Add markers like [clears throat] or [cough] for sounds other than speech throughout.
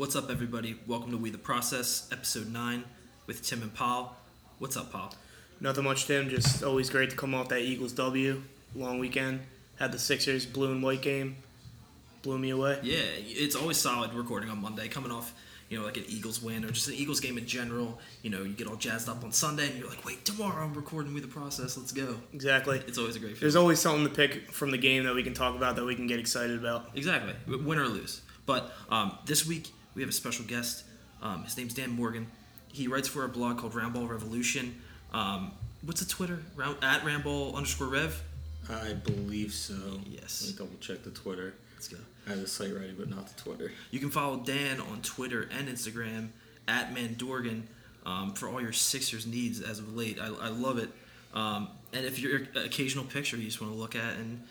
What's up, everybody? Welcome to We the Process, episode 9 with Tim and Pol. What's up, Pol? Nothing much, Tim. Just always great to come off that Eagles W. Long weekend. Had the Sixers blue and white game. Blew me away. Yeah, it's always solid recording on Monday, coming off, you know, like an Eagles win or just an Eagles game in general. You know, you get all jazzed up on Sunday and you're like, wait, tomorrow I'm recording We the Process. Let's go. Exactly. It's always a great feeling. There's always something to pick from the game that we can talk about that we can get excited about. Exactly, win or lose. But um, this week we have a special guest. Um, his name's Dan Morgan. He writes for a blog called Roundball Revolution. Um, what's the Twitter? Round, at Roundball underscore Rev. I believe so. Yes. Let me double check the Twitter. Let's go. I have the site ready, but not the Twitter. You can follow Dan on Twitter and Instagram at Mandorgan um, for all your Sixers needs as of late. I, I love it. Um, and if your occasional picture you just want to look at, and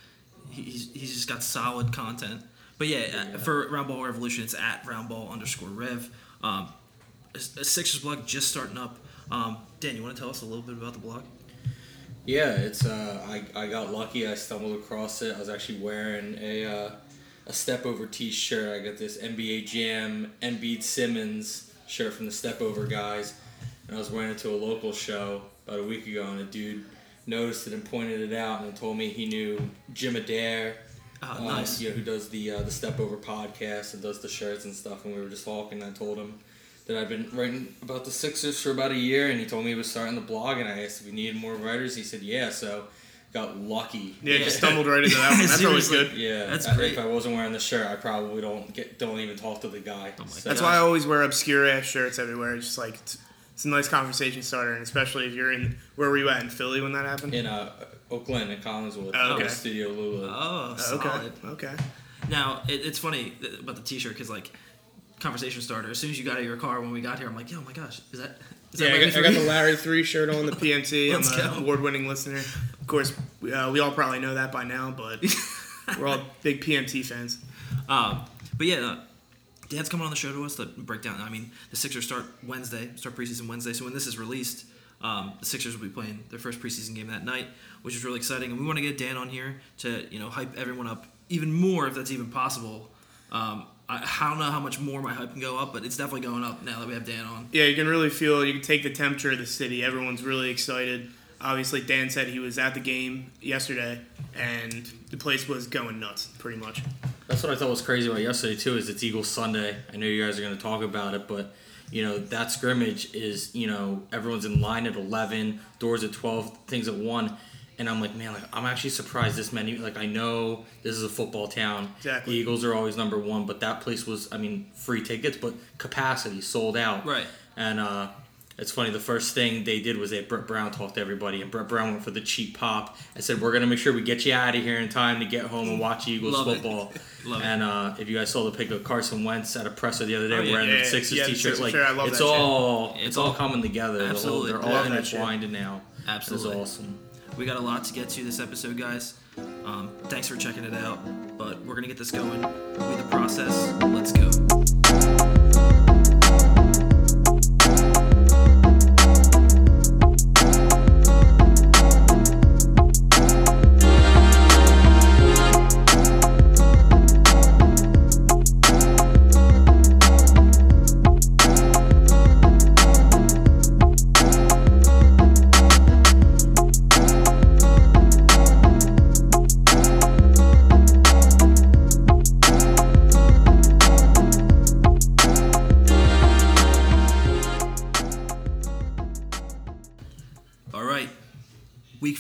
he- he's, he's just got solid content. But yeah, uh for Roundball Revolution, it's at Roundball underscore Rev. Um, a, a Sixers blog just starting up. Um, Dan, you want to tell us a little bit about the blog? Yeah, it's uh, I, I got lucky. I stumbled across it. I was actually wearing a uh, a step over T-shirt. I got this NBA Jam Embiid Simmons shirt from the Step Over guys, and I was wearing it to a local show about a week ago. And a dude noticed it and pointed it out and told me he knew Jim Adair. Oh, um, nice. you know, who does the uh, the Step Over podcast and does the shirts and stuff. And we were just talking. And I told him that I'd been writing about the Sixers for about a year, and he told me he was starting the blog. And I asked if he needed more writers. He said, "Yeah." So got lucky. Yeah, Yeah. just stumbled right into that one. [laughs] That's always good. Yeah, That's I- great. If I wasn't wearing the shirt, I probably don't get don't even talk to the guy. Oh So- That's why I always wear obscure ass shirts everywhere. It's just like it's, it's a nice conversation starter, and especially if you're in where were you at in Philly when that happened? in uh, Oaklyn and Collingswood, Oh, okay. Studio Lulu. Oh, solid. okay, okay. Now it, it's funny about the T-shirt because like conversation starter. As soon as you got out of your car when we got here, I'm like, oh my gosh, is that? Is Yeah, that I got, I got the Larry Three shirt on the [laughs] PMT. I'm an award-winning listener. Of course, we, uh, we all probably know that by now, but [laughs] we're all big PMT fans. Um, but yeah, uh, Dan's coming on the show to us to break down. I mean, the Sixers start Wednesday, start preseason Wednesday. So when this is released, um, the Sixers will be playing their first preseason game that night, which is really exciting. And we want to get Dan on here to you know hype everyone up even more if that's even possible. Um, I, I don't know how much more my hype can go up, but it's definitely going up now that we have Dan on. Yeah, you can really feel. You can take the temperature of the city. Everyone's really excited. Obviously, Dan said he was at the game yesterday, and the place was going nuts, pretty much. That's what I thought was crazy about yesterday too. Is it's Eagles Sunday. I know you guys are going to talk about it, but you know that scrimmage is you know everyone's in line at eleven, doors at twelve, things at one. And I'm like, man, like I'm actually surprised this many. Like I know this is a football town. Exactly. The Eagles are always number one, but that place was, I mean, free tickets, but capacity sold out. Right. And uh, it's funny. The first thing they did was they Brett Brown talked to everybody, and Brett Brown went for the cheap pop and said, "We're gonna make sure we get you out of here in time to get home and watch Eagles Love football." [laughs] And uh, if you guys saw the pic of Carson Wentz at a presser the other day Oh, yeah. wearing Yeah, the Sixers yeah, t-shirt, like shirt, I love it's all It's it's, all all- coming together. The whole- Absolutely. they're all intertwined now. Absolutely. It's awesome. We got a lot to get to this episode, guys. Um, thanks for checking it out. But we're gonna get this going. We the process. Let's go.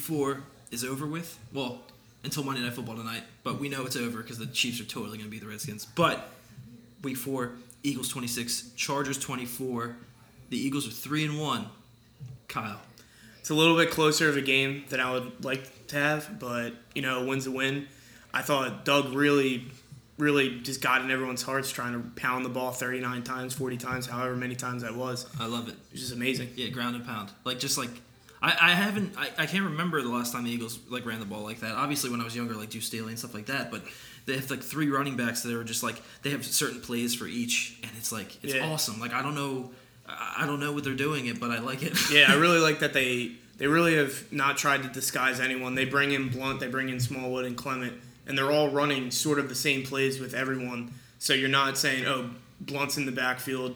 Four is over with. Well, until Monday Night Football tonight. But we know it's over because the Chiefs are totally going to beat the Redskins. But week four, Eagles 26, Chargers 24. The Eagles are 3 and 1. Kyle. It's a little bit closer of a game than I would like to have, but you know, a win's a win. I thought Doug really, really just got in everyone's hearts, trying to pound the ball 39 times, 40 times, however many times that was. I love it. It was just amazing. Yeah, ground and pound. Like just like I, I haven't I, I can't remember the last time the Eagles like ran the ball like that. Obviously when I was younger, like Deuce Staley and stuff like that, but they have like three running backs that are just like they have certain plays for each and it's like it's Yeah. awesome. Like I don't know I I don't know what they're doing it, but I like it. Yeah, I really [laughs] like that they they really have not tried to disguise anyone. They bring in Blunt, they bring in Smallwood and Clement, and they're all running sort of the same plays with everyone. So you're not saying, oh, Blunt's in the backfield,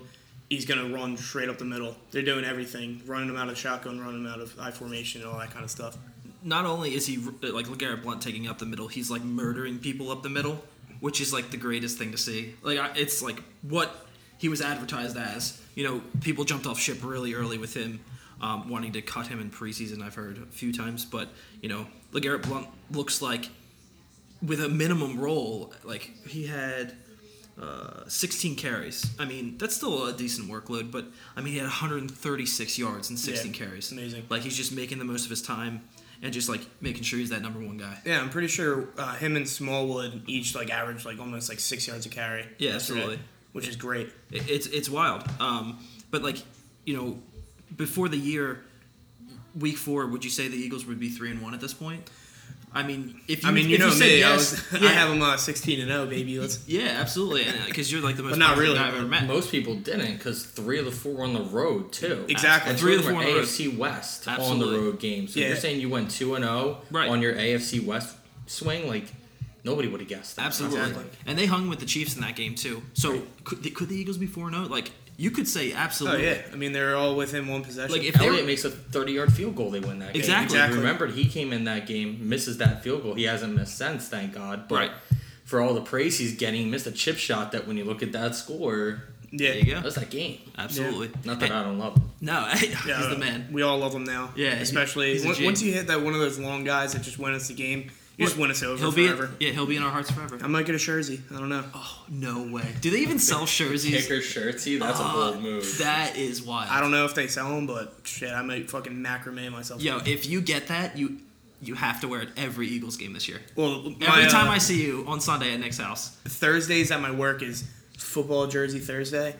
he's going to run straight up the middle. They're doing everything, running him out of shotgun, running him out of I formation, and all that kind of stuff. Not only is he like LeGarrette Blunt taking up the middle, he's like murdering people up the middle, which is like the greatest thing to see. Like it's like what he was advertised as. You know, people jumped off ship really early with him, um, wanting to cut him in preseason. I've heard a few times, but you know, LeGarrette Blunt looks like with a minimum role, like he had uh, 16 carries. I mean, that's still a decent workload, but I mean, he had 136 yards and 16 Yeah, carries. amazing. Like he's just making the most of his time and just like making sure he's that number one guy. Yeah, I'm pretty sure uh, him and Smallwood each like average like almost like six yards a carry. Yeah, absolutely. Which is great. It- It's it's wild. Um, but like you know, before the year, week four, would you say the Eagles would be three and one at this point? I mean, if you, I mean, you know said me. yes, I, was, yeah, I have them uh, 16 and 0, baby. Let's. [laughs] yeah, absolutely, because you're like the most But not really. I've ever met. Most people didn't because three of the four were on the road too. Exactly. And Three three of the them four were on the road. AFC West on the road games. So Yeah. you're saying you went two and zero Right. on your AFC West swing? Like nobody would have guessed that. Absolutely, Exactly. and they hung with the Chiefs in that game too. So could, the- could the Eagles be 4 0? Like you could say Oh absolutely. yeah, I mean they're all within one possession. Like if they Elliott were, makes a 30 yard field goal, they win that game. Exactly. Exactly. Remembered he came in that game, misses that field goal. He hasn't missed since, thank God. But Right. for all the praise he's getting, missed a chip shot that when you look at that score, yeah, there you go. that's that game. Absolutely. Not that Hey, I don't love him. no, [laughs] he's Yeah, the man. We all love him now. Yeah, especially he's a once, once you hit that one of those long guys that just win us the game, you just win us over He'll be forever. yeah, he'll be in our hearts forever. I might get a jersey. I don't know. Oh no way! Do they even sell jerseys? Kicker shirtsy, that's a bold move. That is wild. I don't know if they sell them, but shit, I might fucking macrame myself. Yo, if you get that, you you have to wear it every Eagles game this year. well, Every my, time uh, I see you on Sunday at Nick's house. Thursdays at my work is football jersey Thursday,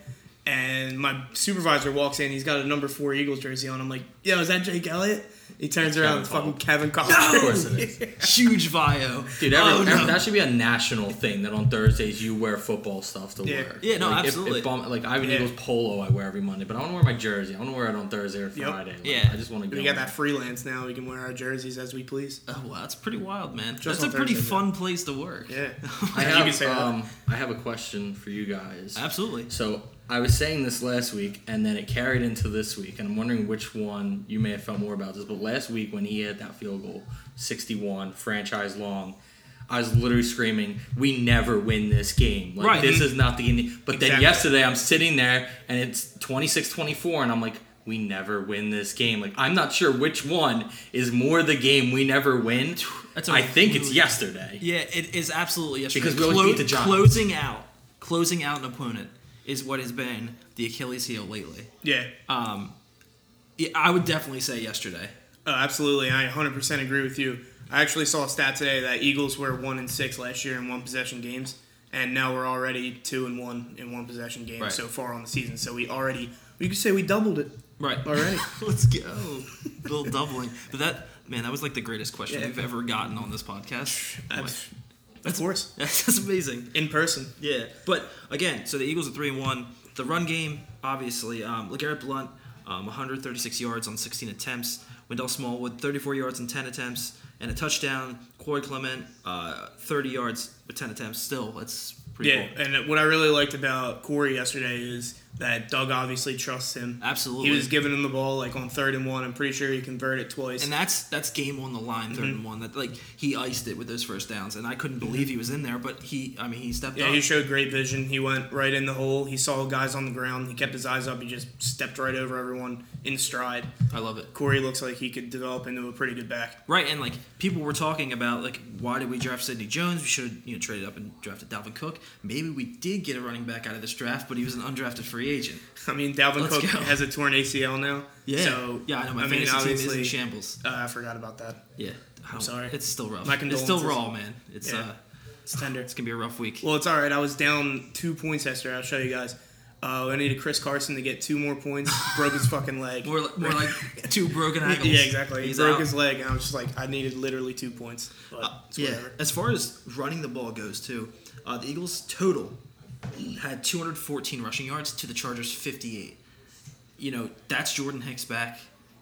and my supervisor walks in. He's got a number four Eagles jersey on. I'm like, "Yo, is that Jake Elliott?" He turns around, and fucking Kevin Collins. Of [laughs] course it is. Huge bio. Dude, every, oh, every- that should be a national thing that on Thursdays you wear football stuff to Yeah. wear. Yeah, no, like, absolutely. If, I'm- like I have an Yeah. Eagles polo I wear every Monday, but I want to wear my jersey. I want to wear it on Thursday or Yep. Friday. Like, Yeah. I just want to go. we got that freelance now. We can wear our jerseys as we please. Oh, wow, that's pretty wild, man. Just that's a on pretty Thursday, fun place to work. Yeah, [laughs] I [laughs] You have, can say that. um, I have a question for you guys. Absolutely. So I was saying this last week, and then it carried into this week, and I'm wondering which one you may have felt more about this. But last week when he had that field goal, 61, franchise long, I was literally screaming, "We never win this game! Like Right. this is not the." Indi-. But then yesterday, I'm sitting there, and it's 26-24, and I'm like. We never win this game. Like I'm not sure which one is more the game we never win. That's I think it's yesterday. Yeah, it is absolutely yesterday. Because we always beat the Giants. Closing out, closing out an opponent is what has been the Achilles heel lately. yeah, Um, yeah, I would definitely say yesterday. uh, absolutely. I 100% agree with you. I actually saw a stat today that Eagles were one and six last year in one possession games, and now we're already two and one in one possession games Right. so far on the season. So we already, we could say we doubled it. Right. Alright. [laughs] Let's go. Little doubling. But that man, that was like the greatest question Yeah. we've ever gotten on this podcast. That's, of course, That's [laughs] that's amazing. in person. Yeah. But again, so the Eagles are three and one. The run game, obviously, um, LeGarrette Blunt, um, 136 yards on 16 attempts. Wendell Smallwood, 34 yards on 10 attempts, and a touchdown. Corey Clement, uh, 30 yards with 10 attempts. Still, that's pretty cool. Yeah, cool. and what I really liked about Corey yesterday is that Doug obviously trusts him. Absolutely. He was giving him the ball like on third and one. I'm pretty sure he converted twice. And that's that's game on the line, 3rd Mm-hmm. and one. That like he iced it with those first downs, and I couldn't believe he was in there. But he, I mean, he stepped yeah, up. he showed great vision. He went right in the hole. He saw guys on the ground. He kept his eyes up. He just stepped right over everyone in stride. I love it. Corey looks like he could develop into a pretty good back. Right, and like people were talking about like why did we draft Sidney Jones? We should have you know traded up and drafted Dalvin Cook. Maybe we did get a running back out of this draft, but he was an undrafted free agent. [laughs] I mean, Dalvin Let's Cook go. has a torn ACL now. Yeah. So yeah, I know. My I mean, fantasy team is in shambles. uh, I forgot about that. Yeah, I'm sorry. It's still rough. My it's still raw, man. It's Yeah. uh, It's tender. it's gonna be a rough week. Well, it's all right. I was down two points yesterday. I'll show you guys. Uh, I needed Chris Carson to get two more points. Broke his fucking leg. [laughs] more, li- more like [laughs] two broken ankles. yeah, exactly. He broke out. his leg, and I was just like, I needed literally two points. But it's Yeah, whatever. as far as running the ball goes, too, uh, the Eagles total had 214 rushing yards to the Chargers 58. You know, that's Jordan Hicks back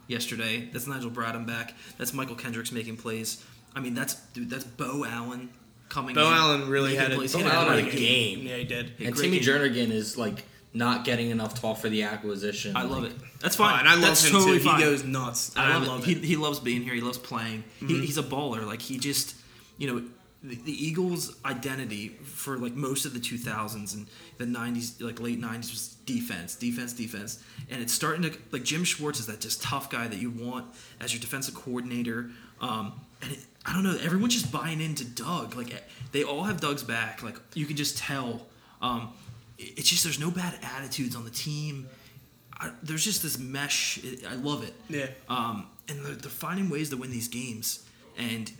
yesterday. That's Nigel Bradham back. That's Mychal Kendricks making plays. I mean, that's dude. That's Beau Allen coming. Beau in, Allen really making had a, plays. Beau had Allen great had a game. game. Yeah, he did. Hey, and Timmy game. Jernigan is like not getting enough talk for the acquisition. I love Like, it. That's Oh, fine. and I love That's him totally too. fine. He goes nuts. I love, love it. He, he loves being here. He loves playing. He, mm-hmm. he's a baller. Like he just, you know, the, the Eagles' identity for like most of the 2000s and the 90s, like late 90s, was defense, defense, defense. And it's starting to like Jim Schwartz is that just tough guy that you want as your defensive coordinator. Um, and it, I don't know, everyone's just buying into Doug. Like they all have Doug's back. Like you can just tell. Um, it- it's just there's no bad attitudes on the team. I, there's just this mesh. It, I love it. Yeah. Um, and they're, they're finding ways to win these games, and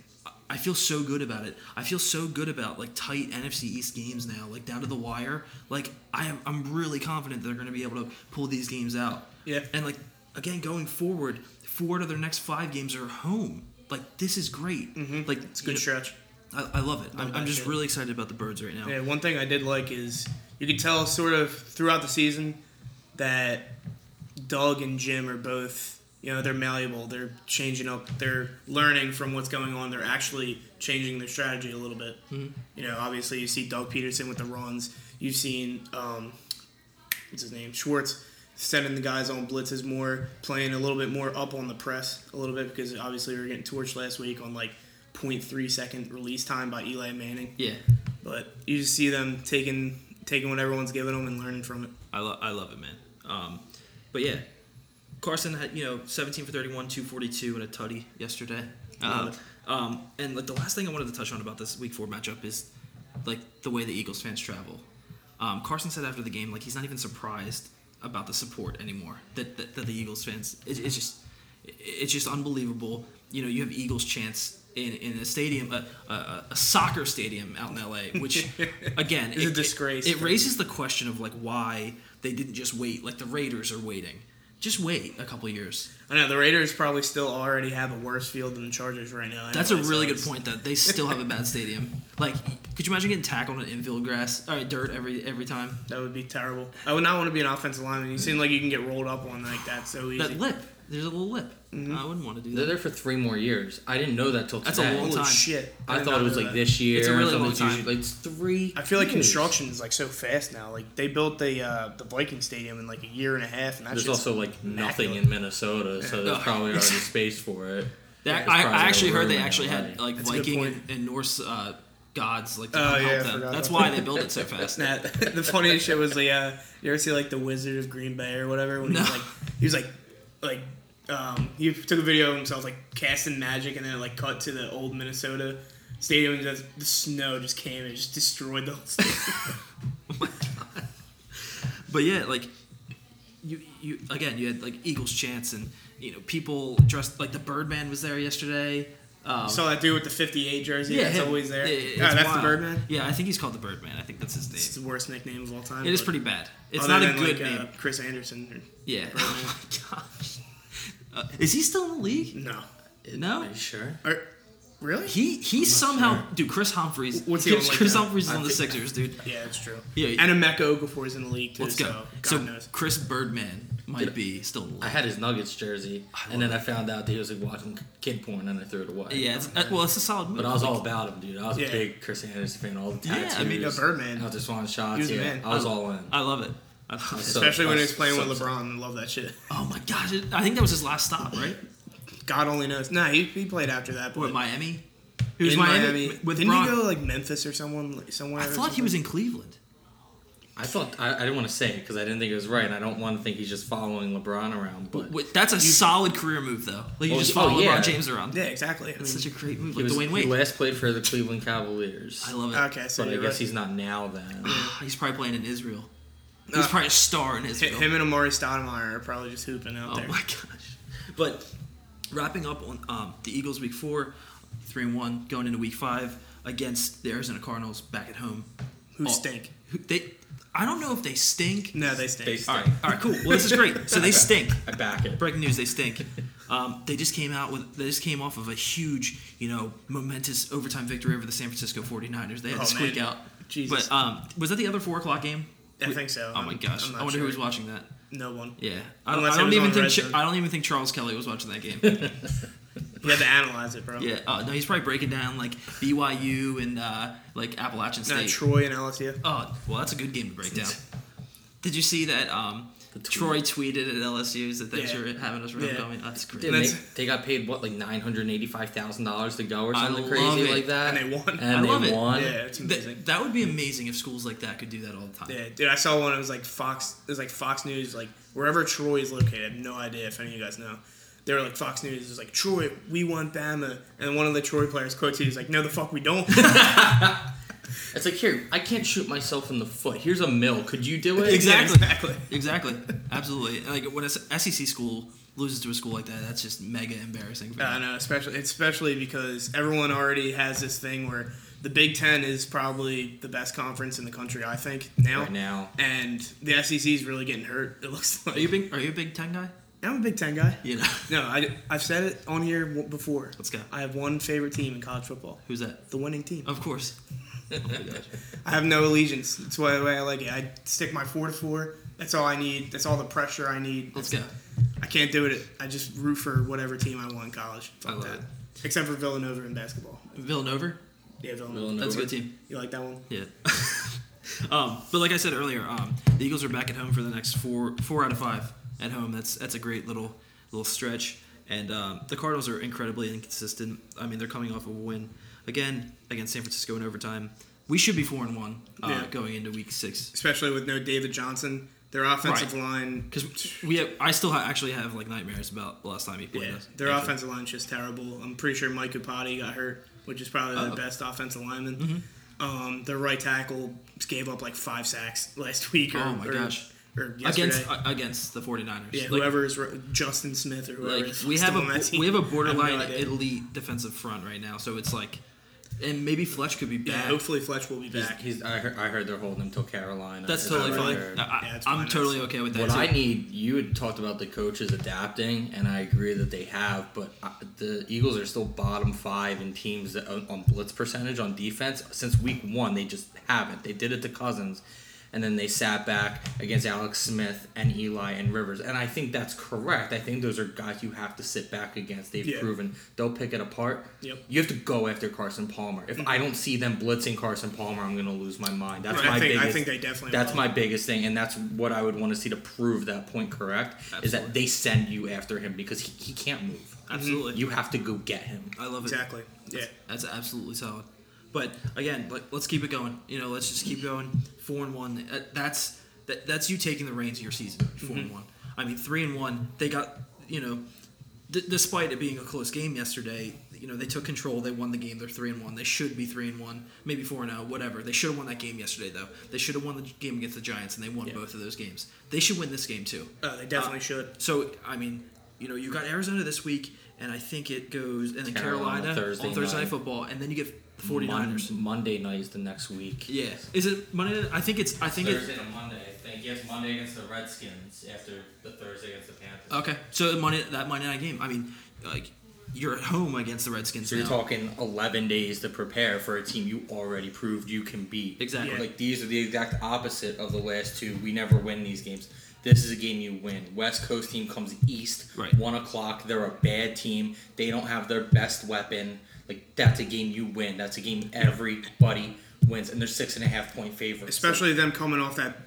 I- feel so good about it. I feel so good about like tight NFC East games now, like down to the wire. Like I am, I'm really confident they're going to be able to pull these games out. Yeah. And like again, going forward, four of their next five games are home. Like this is great. Mm-hmm. Like It's a good stretch. I, I love it. I'm, I'm just shit. really excited about the birds right now. Yeah, one thing I did like is you can tell sort of throughout the season that Doug and Jim are both, you know, they're malleable. They're changing up. They're learning from what's going on. They're actually changing their strategy a little bit. Mm-hmm. You know, obviously you see Doug Pederson with the runs. You've seen um, what's his name Schwartz sending the guys on blitzes more, playing a little bit more up on the press a little bit because obviously we were getting torched last week on like 0.3 second release time by Eli Manning. Yeah. But you just see them taking taking what everyone's giving them and learning from it. I, lo- I love it, man. Um, but yeah, Carson had you know 17 for 31, 242, and a tutty yesterday. Um, Love um, and like the last thing I wanted to touch on about this Week Four matchup is like the way the Eagles fans travel. Um, Carson said after the game like he's not even surprised about the support anymore that that, that the Eagles fans. It, it's just it's just unbelievable. You know, you have Eagles chants. In, in a stadium, a, a, a soccer stadium out in LA, which [laughs] again, It's a disgrace. It raises the question of like why they didn't just wait, like the Raiders are waiting. Just wait a couple years. I know the Raiders probably still already have a worse field than the Chargers right now. That's a really so good point. That [laughs] they still have a bad stadium. Like, could you imagine getting tackled on infield grass, all right, dirt every every time? That would be terrible. I would not want to be an offensive lineman. You seem like you can get rolled up on like that so easy. That lip, there's a little lip. Mm-hmm. I wouldn't want to do that. They're there for three more years. I didn't know that till today. That's a today. long Holy time. shit! I did thought it was like that. this year. It's a really or long. It's time. usually- It's three. I feel like years. construction is like so fast now. Like they built the uh, the Viking Stadium in like a year and a half, and that's There's also like nothing in Minnesota, so there's Yeah. probably already [laughs] space for it. They- It's I, I actually heard they actually LA. had like That's Viking and, and Norse uh, gods like to Oh, come yeah, help them. That's why that. they built it so [laughs] fast. Nah, the funniest shit was the uh, you ever see like the Wizard of Green Bay or whatever when he was like he was like like um, he took a video of himself like casting magic and then it, like cut to the old Minnesota stadium and just, the snow just came and just destroyed the whole [laughs] stadium. Oh my god. But yeah, like you you again you had like Eagles chants and you know people dressed like the Birdman was there yesterday. Um, Saw that dude with the 58 jersey that's him. always there. Yeah, Yeah, it's that's wild. the Birdman. Yeah, I think he's called the Birdman. I think that's his name. It's the worst nickname of all time. It is pretty bad. It's not a good like, name. Uh, Chris Andersen. yeah. [laughs] Oh my gosh. Uh, is he still in the league? No. No. Are you sure? Are, really? He he not somehow sure. dude Kris Humphries. What's he Chris, on, like, Chris uh, Humphries is I on the Sixers, dude. [laughs] Yeah, it's true. Yeah, And Emeka Okafor's in the league too. Let's go. So God So, knows. Chris Birdman might Did- be still in the I had his Nuggets jersey, and then I found out that he was like watching kid porn, and I threw it away. Yeah, it's, uh, well, it's a solid move. But I was all about him, dude. I was Yeah. a big Chris Andersen fan. All the time. Yeah, I tattoos. mean, Yeah, Birdman. I was just wanting shots. He was yeah, man. I was all in. I love it. I love it. So- Especially when he was playing so- with LeBron. I love that shit. Oh my gosh! I think that was his last stop, right? God only knows. Nah, he, he played after that. But What Miami? He was in Miami, Miami. with Didn't Bron. he go like Memphis or someone like, somewhere? I or thought he was in Cleveland. I thought I, I didn't want to say it because I didn't think it was right, and I don't want to think he's just following LeBron around. But Wait, that's a solid career move, though. Like you Oh, just oh, follow yeah. LeBron James around. Yeah, exactly. I That's mean, such a great move, he, like was, Dwyane he Wade. last played for the Cleveland Cavaliers. I love it. okay, so but I guess right. he's not now. Then [sighs] He's probably playing in Israel. He's Uh, probably a star in Hi- Israel. him and Amar'e Stoudemire are probably just hooping out Oh there. Oh my [laughs] gosh! But wrapping up on um, the Eagles week four, three and one, going into week five against the Arizona Cardinals back at home. Who Oh, stink? who- They, I don't know if they stink. No, they stink. They stink. All right, all right, cool. Well, this is [laughs] great. So they stink. I back it. Breaking news: They stink. [laughs] Um, they just came out with. They just came off of a huge, you know, momentous overtime victory over the San Francisco 49ers. They had Oh, to squeak man. out. Jesus. But um, was that the other four o'clock game? I think so. Oh my I'm- gosh! I'm I wonder who was watching that. No one. Yeah, I, I don't even think Ch- I don't even think Charles Kelly was watching that game. [laughs] [laughs] You had to analyze it, bro. Yeah. Oh no, he's probably breaking down like BYU and uh, like Appalachian Uh, State. Troy and LSU. Oh, well, that's a good game to break down. [laughs] Did you see that? Um, Troy tweeted at LSU that thanks Yeah. for having us around Yeah. going. That's great. Dude, they, That's- they got paid what like nine hundred eighty five thousand dollars to go or something crazy it. like that, And they won. And I they love it. won. Yeah, it's amazing. That, that would be amazing if schools like that could do that all the time. Yeah, dude, I saw one. It was like Fox. It was like Fox News, like wherever Troy is located. I have no idea if any of you guys know. They were like Fox News is like Troy, we want Bama, and one of the Troy players quotes he was like, "No, the fuck we don't." [laughs] [laughs] [laughs] It's like here, I can't shoot myself in the foot. Here's a mill. Could you do it? [laughs] Exactly. exactly. [laughs] Exactly. Absolutely. Like when a SEC school loses to a school like that, that's just mega embarrassing. I them. know, especially especially because everyone already has this thing where the Big Ten is probably the best conference in the country. I think now, Right now. and the SEC is really getting hurt. It looks like Are you big? Are you a Big Ten guy? I'm a Big Ten guy. You know. No, I, I've said it on here before. Let's go. I have one favorite team in college football, Who's that? the winning team. Of course. My [laughs] gosh. I have no allegiance. That's why the way I like it. I stick my four to four. That's all I need. That's all the pressure I need. Let's go. I can't do it. I just root for whatever team I want in college. I love that. it. Except for Villanova in basketball. Villanova. Yeah, Villanova. Villanova. That's a good team. You like that one? Yeah. [laughs] um, but like I said earlier, um, the Eagles are back at home for the next four four out of five at home. That's that's a great little little stretch. And um, the Cardinals are incredibly inconsistent. I mean, they're coming off a win again against San Francisco in overtime. We should be four and one uh, Yeah. going into Week Six Especially with no David Johnson. Their offensive Right. line. because we have, I still ha- actually have like nightmares about the last time he played Yeah, us. their Actually. offensive line's just terrible. I'm pretty sure Mike Iupati got hurt, which is probably Uh-oh. best offensive lineman. Mm-hmm. Um, their right tackle gave up like five sacks [laughs] last week. Or, Oh my or- gosh. Or against uh, against the 49ers. yeah, Like- whoever is Justin Smith or whoever. like is we still have on that a team. we have a [laughs] no borderline idea. elite defensive front right now, so it's like, and maybe Fletch could be Yeah, back. hopefully Fletch will be He's, back. heard, I, heard, I heard they're holding him till Carolina. That's totally fine. heard. I, I, Yeah, it's I'm totally okay with that. What too. I need, you had talked about the coaches adapting, and I agree that they have, but uh, the Eagles are still bottom five in teams that, on on blitz percentage on defense. Since week one, they just haven't. They did it to Cousins, and then they sat back against Alex Smith and Eli and Rivers. And I think that's correct. I think those are guys you have to sit back against. They've Yeah. proven they'll pick it apart. Yep. You have to go after Carson Palmer. If I don't see them blitzing Carson Palmer, I'm going to lose my mind. That's Right, I my think- I biggest. think they definitely That's will. my biggest thing, and that's what I would want to see to prove that point correct. Is that they send you after him because he, he can't move. absolutely. You have to go get him. I love it. Exactly. Yeah. That's absolutely solid. But again, like, let's keep it going. You know, let's just keep going. Four and one. Uh, That's that, that's you taking the reins of your season. 4 and one. I mean, three and one. They got you know, d- despite it being a close game yesterday, you know they took control. They won the game. They're three and one. They should be three and one, maybe four and zero, whatever. They should have won that game yesterday, though. They should have won the game against the Giants, and they won Yeah. both of those games. They should win this game too. Uh, they definitely Uh, should. So I mean, you know, you got Arizona this week, and I think it goes and then Carolina Carolina, Thursday on Thursday night. night football, and then you get the 49ers. Mon- Monday night is the next week. Yeah, is it Monday? I think it's. I think it. to Monday. I think yes, Monday against the Redskins after the Thursday against the Panthers. Okay, so Monday that Monday night game. I mean, like you're at home against the Redskins. So you're now. talking 11 days to prepare for a team you already proved you can beat. Exactly. Like these are the exact opposite of the last two. We never win these games. This is a game you win. West Coast team comes east, Right. one o'clock. They're a bad team. They don't have their best weapon. Like that's a game you win. That's a game everybody wins, and they're six and a half point favorites. Especially them coming off that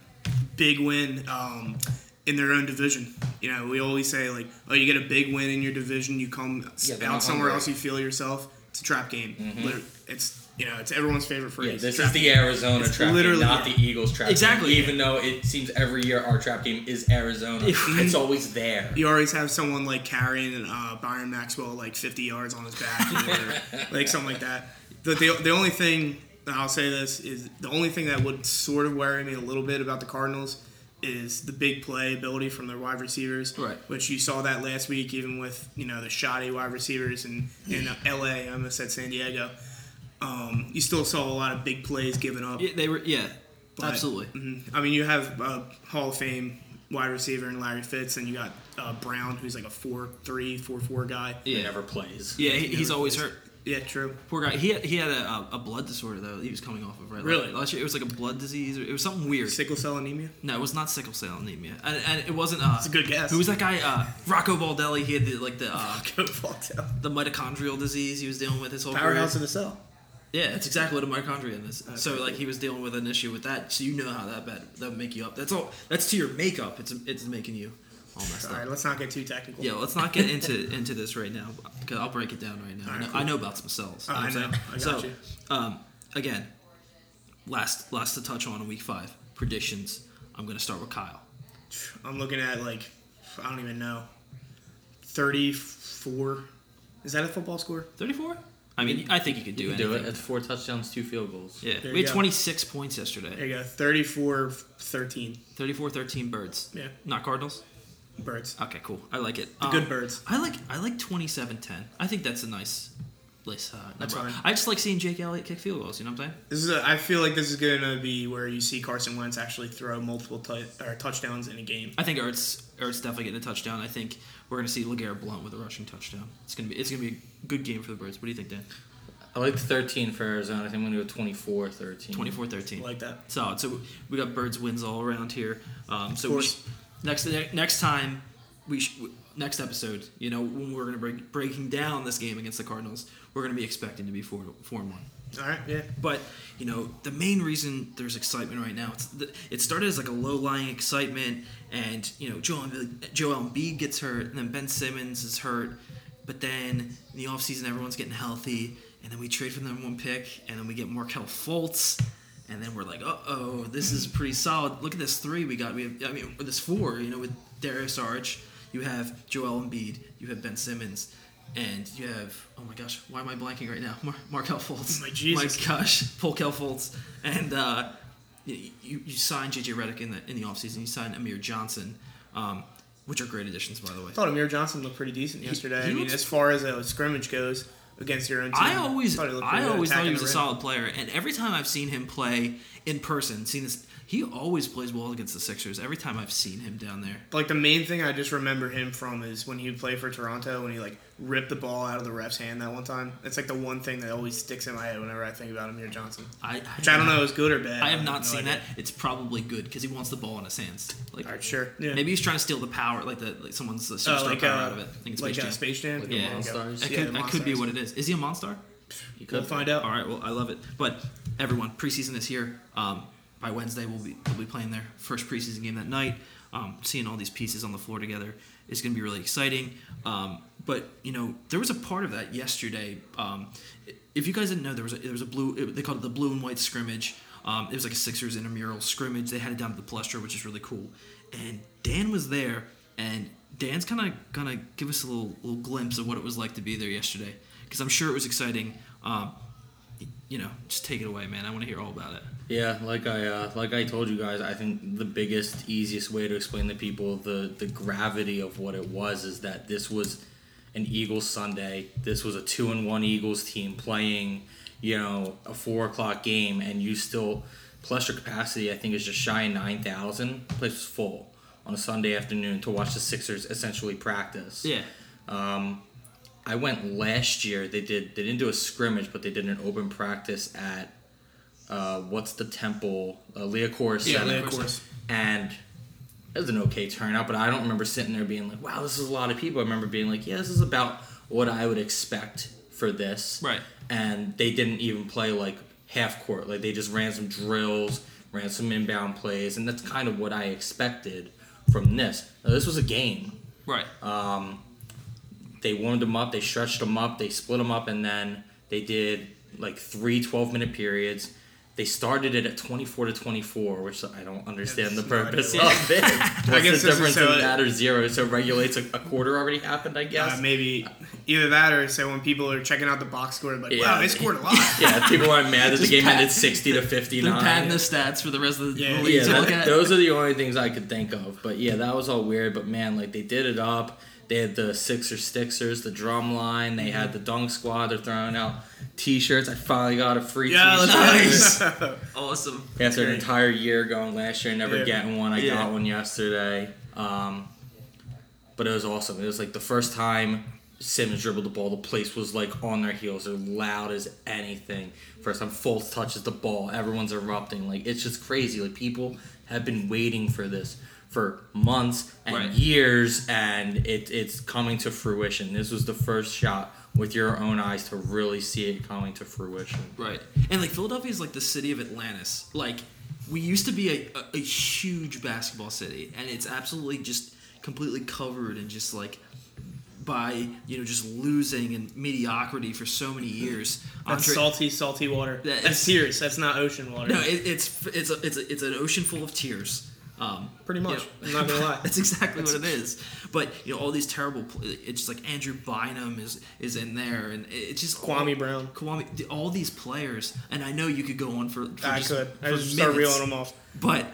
big win um, in their own division. You know, we always say like, oh, you get a big win in your division, you come Yeah, out somewhere hungry. else, you feel yourself. It's a trap game. Liter- It's you know, it's everyone's favorite So, yeah, this trap is the game. Arizona It's trap literally- game, not the Eagles trap Exactly. game. Even though it seems every year our trap game is Arizona, [laughs] it's always there. You always have someone like carrying uh, Byron Maxwell like 50 yards on his back, or [laughs] like something like that. The, the, the only thing I'll say this is the only thing that would sort of worry me a little bit about the Cardinals is the big play ability from their wide receivers, Right. Which you saw that last week, even with you know the shoddy wide receivers in in L.A. I almost said San Diego. Um, you still saw a lot of big plays given up. Yeah, they were. Yeah, But- absolutely. Mhm. I mean, you have a Hall of Fame wide receiver in Larry Fitz, and you got uh, Brown, who's like a 4-3, 4-4 guy. He Yeah, never plays. yeah. He, he's always hurt. Yeah, true. Poor guy. He had, he had a, a blood disorder though. He was coming off of right. Really? Last year it was like a blood disease. Or it was something weird. Sickle cell anemia. No, it was not sickle cell anemia, and, and it wasn't. Uh, It's a good guess. Who was that guy? Uh, Rocco Baldelli. He had the, like the uh, Go fucked up. the mitochondrial disease he was dealing with his whole Powerhouse career. of the cell. Yeah, it's exactly what a mitochondrion is. so like he was dealing with an issue with that. So you know how that bad that would make you up. That's all. That's to your makeup. It's it's making you all messed All up. right, let's not get too technical. Yeah, let's not get into [laughs] into this right now because I'll break it down right now. I, know, right, I know about some cells. Oh, I know. I got so, you. Um, again, last last to touch on week five predictions. I'm going to start with Kyle. I'm looking at like I don't even know. Thirty-four. Is that a football score? 34. I mean, I think you could do You it. can do it. It's four touchdowns, two field goals. Yeah, There we had go. 26 points yesterday. There you go. 34-13. 34-13 birds. Yeah, Not Cardinals. birds. Okay, cool. I like it. The Um, good birds. I like I like 27-10. I think that's a nice, nice uh, That's fine. I just like seeing Jake Elliott kick field goals. You know what I'm saying? This is. A, I feel like this is gonna be where you see Carson Wentz actually throw multiple tou- or touchdowns in a game. I think Ertz Ertz definitely getting a touchdown. I think we're gonna see LeGarrette Blunt with a rushing touchdown. It's gonna be it's gonna be a good game for the Birds. What do you think, Dan? I like 13 for Arizona. I think I'm going to go 24 13. 24-13. Like that. Solid. So we got Birds wins all around here. Um, so Of we course. sh- next next time we sh- next episode, you know, when we're gonna break breaking down this game against the Cardinals, we're gonna be expecting to be four four and one. All right. Yeah. But you know, the main reason there's excitement right now, it's the, it started as like a low lying excitement, and you know, Joel Embiid, Joel Embiid gets hurt, and then Ben Simmons is hurt, but then in the offseason everyone's getting healthy, and then we trade for the number one pick, and then we get Markelle Fultz. And then we're like, uh oh, this is pretty solid. Look at this three we got. We have, I mean, this four. You know, with Dario Saric, you have Joel Embiid, you have Ben Simmons, and you have oh my gosh, why am I blanking right now? [laughs] Mar- Markelle Fultz. My Jesus. My gosh, Polkel Fultz, and uh, you, you you signed JJ Redick in the in the offseason. You signed Amir Johnson, um, which are great additions by the way. I thought Amir Johnson looked pretty decent yesterday. he I mean, as far as a scrimmage goes against your own team, I always, thought he I always thought he was a solid player, and every time I've seen him play in person, seen this, he always plays well against the Sixers. Every time I've seen him down there, Like the main thing I just remember him from is when he would play for Toronto when he like ripped the ball out of the ref's hand that one time. It's like the one thing that always sticks in my head whenever I think about Amir Johnson. I, Which I don't know is good or bad. I have no not seen idea. that. It's probably good because he wants the ball in his hands. Like All right, sure. Yeah. maybe he's trying to steal the power, like the like someone's the Oh, like, power uh, out of it. I think it's like Space uh, Jam. Space Jam. Like yeah, the Monstars. That could, the that could be what it is. Is he a monster? You We'll could find out. All right, well, I love it. But everyone, preseason is here. Um, by Wednesday, we'll be we'll be playing their first preseason game that night. Um, seeing all these pieces on the floor together is going to be really exciting. Um, but you know, there was a part of that yesterday. Um, if you guys didn't know, there was a, there was a blue. It, they called it the blue and white scrimmage. Um, it was like a Sixers intramural scrimmage. They had it down to the Palestra, which is really cool. And Dan was there, and Dan's kind of gonna give us a little little glimpse of what it was like to be there yesterday, because I'm sure it was exciting. Um, you know, just take it away, man. I want to hear all about it. Yeah, like I uh, like I told you guys, I think the biggest, easiest way to explain to people the the gravity of what it was is that this was an Eagles Sunday. This was a two and one Eagles team playing, you know, a four o'clock game, and you still plus your capacity. I think is just shy of nine thousand. Place was full on a Sunday afternoon to watch the Sixers essentially practice. Yeah. Um, I went last year. They did. They didn't do a scrimmage, but they did an open practice at uh, what's the temple? Uh, Liacouras Center. course. And it was an okay turnout, but I don't remember sitting there being like, "Wow, this is a lot of people." I remember being like, "Yeah, this is about what I would expect for this." Right. And they didn't even play like half court. Like they just ran some drills, ran some inbound plays, and that's kind of what I expected from this. Now, this was a game Right. um, they warmed them up, they stretched them up, they split them up, and then they did like three 12 minute periods. They started it at 24 to 24, which I don't understand the purpose of it. [laughs] What's guess the difference so- in that or zero? So it regulates a, a quarter already happened, I guess. Uh, maybe either that or so when people are checking out the box score, like, Yeah. wow, they scored a lot. [laughs] yeah, people aren't mad that the game pat- ended 60 to They're 59. padding the stats for the rest of the Yeah, league yeah, to look that- at. those are the only things I could think of. But yeah, that was all weird. But man, like they did it up. They had the Sixer Stixers, the drum line. They had the Dunk Squad. They're throwing out T-shirts. I finally got a free Yeah, T-shirt let's [laughs] [laughs] awesome. after an entire year going last year never Yeah. getting one. I Yeah. got one yesterday. Um, but it was awesome. It was like the first time Simmons dribbled the ball, the place was like on their heels. They're loud as anything. First time Fultz touches the ball, everyone's erupting. Like it's just crazy. Like people have been waiting for this for months and Right. years, and it, it's coming to fruition. This was the first shot with your own eyes to really see it coming to fruition. Right. And like Philadelphia is like the city of Atlantis. Like we used to be a, a, a huge basketball city, and it's absolutely just completely covered and just like by you know just losing and mediocrity for so many years. That's Andre- salty, salty water. That That's is- tears. That's not ocean water. No, it, it's it's a, it's a, it's an ocean full of tears. Um, Pretty much. you I'm not gonna lie. [laughs] That's exactly what it is. But you know, all these terrible. pl- It's just like Andrew Bynum is is in there, and it's just Kwame all, Brown. Kwame, all these players, and I know you could go on for. for I just, could. I just start reeling them off. But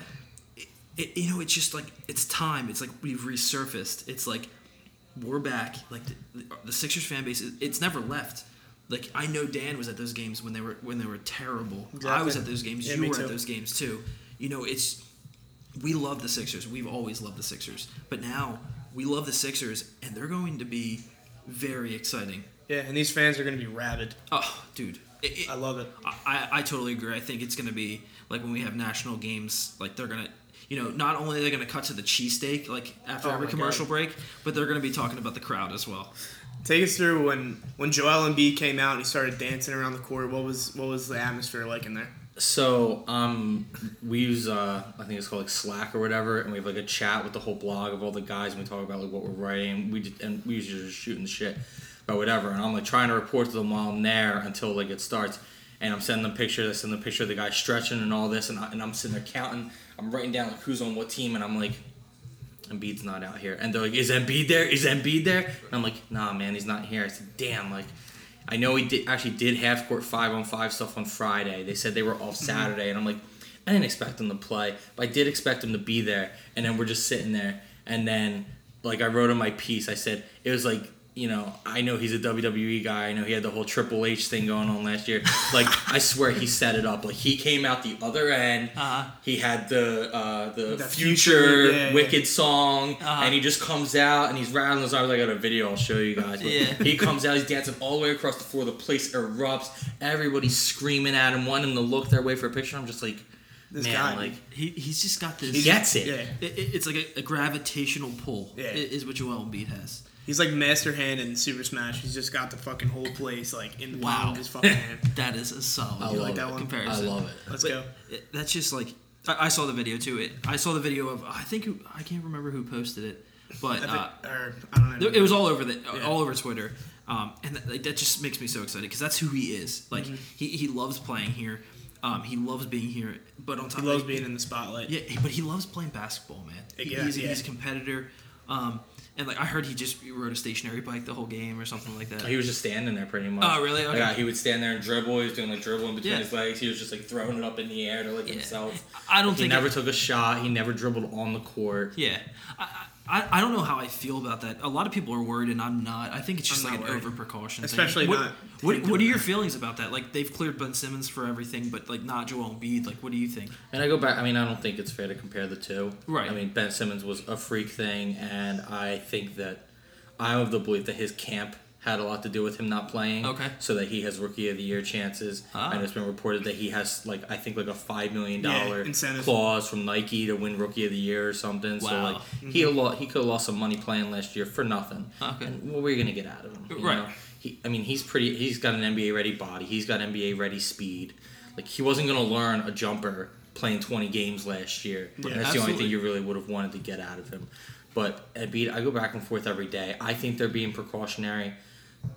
it, it, you know, it's just like it's time. It's like we've resurfaced. It's like we're back. Like the, the Sixers fan base, it's never left. Like I know Dan was at those games when they were when they were terrible. I was at those games. Yeah, you were too. at those games too. You know, it's we love the Sixers. We've always loved the Sixers. But now we love the Sixers, and they're going to be very exciting. Yeah, and these fans are gonna be rabid. Oh, dude. It, it- I love it. I, I I totally agree. I think it's going to be like when we have national games, like they're going to, you know, not only are they going to cut to the cheesesteak like after Oh every commercial God. break, but they're going to be talking about the crowd as well. Take us through when when Joel Embiid came out and he started dancing around the court. What was what was the atmosphere like in there? So um, we use uh, I think it's called like Slack or whatever, and we have like a chat with the whole blog of all the guys, and we talk about like what we're writing. We just, and we usually just shooting the shit about whatever, and I'm like trying to report to them while I'm there until like it starts, and I'm sending them pictures. I send them picture of the guy stretching and all this, and, I, and I'm sitting there counting. I'm writing down like who's on what team, and I'm like. Embiid's not out here, and they're like, "Is Embiid there? Is Embiid there?" And I'm like, "Nah, man, he's not here." I said, "Damn, like, I know he did actually did half court five on five stuff on Friday. They said they were off mm-hmm. Saturday, and I'm like, I didn't expect him to play, but I did expect him to be there. And then we're just sitting there, and then like I wrote in my piece, I said it was like. You know, I know he's a WWE guy. I know he had the whole Triple H thing going on last year. Like, I swear he set it up. Like, he came out the other end. Uh-huh. He had the uh, the, The future, Future, yeah, yeah. Wicked song, Uh-huh. and he just comes out and he's rattling his arms. I got a video. I'll show you guys. But Yeah. He comes out. He's dancing all the way across the floor. The place erupts. Everybody's screaming at him, wanting to look their way for a picture. I'm just like, This man, guy. like He, he's just got this. he gets it. Yeah, It, it- it's like a, a gravitational pull. Yeah. Is what Joel Embiid has. He's like Master Hand in Super Smash. He's just got the fucking whole place like in the palm Wow. of his fucking hand. [laughs] That is a solid I You love like that it. one? comparison. I love it. Let's But go. it- That's just like I, I saw the video too. It I saw the video of I think I can't remember who posted it, but I think, uh, or I don't know. it was all over the Yeah. all over Twitter, um, and that, like, that just makes me so excited because that's who he is. Like Mm-hmm. he, he loves playing here, um, he loves being here, but on top He loves like, being in the spotlight. yeah, but he loves playing basketball, man. He- Yeah, he's, yeah. he's a competitor. Um, and like I heard he just rode a stationary bike the whole game or something like that. He was just standing there pretty much. Oh, really? Okay. Yeah, he would stand there and dribble. He was doing like dribbling between Yeah. his legs. He was just like throwing it up in the air to like Yeah. himself. I don't He think he never it- took a shot. He never dribbled on the court. Yeah, I, I I don't know how I feel about that. A lot of people are worried, and I'm not. I think it's just I'm like an worried. over precaution, Especially thing. What, not What, him what are your feelings about that? Like they've cleared Ben Simmons for everything, but like not Joel Embiid. Like, what do you think? And I go back. I mean, I don't think it's fair to compare the two. Right. I mean, Ben Simmons was a freak thing, and I think that I'm of the belief that his camp had a lot to do with him not playing. Okay. So that he has rookie of the year chances, Ah. and it's been reported that he has like I think like a five million Yeah, incentive. clause from Nike to win rookie of the year or something. So Wow. like he lo- he could have lost some money playing last year for nothing. Okay. And what were you gonna get out of him? you Right. know? He, I mean, he's pretty. He's got an NBA ready body. He's got NBA ready speed. Like he wasn't gonna learn a jumper playing 20 games last year. Yeah, and that's the only thing you really would have wanted to get out of him. But Embiid, I go back and forth every day. I think they're being precautionary.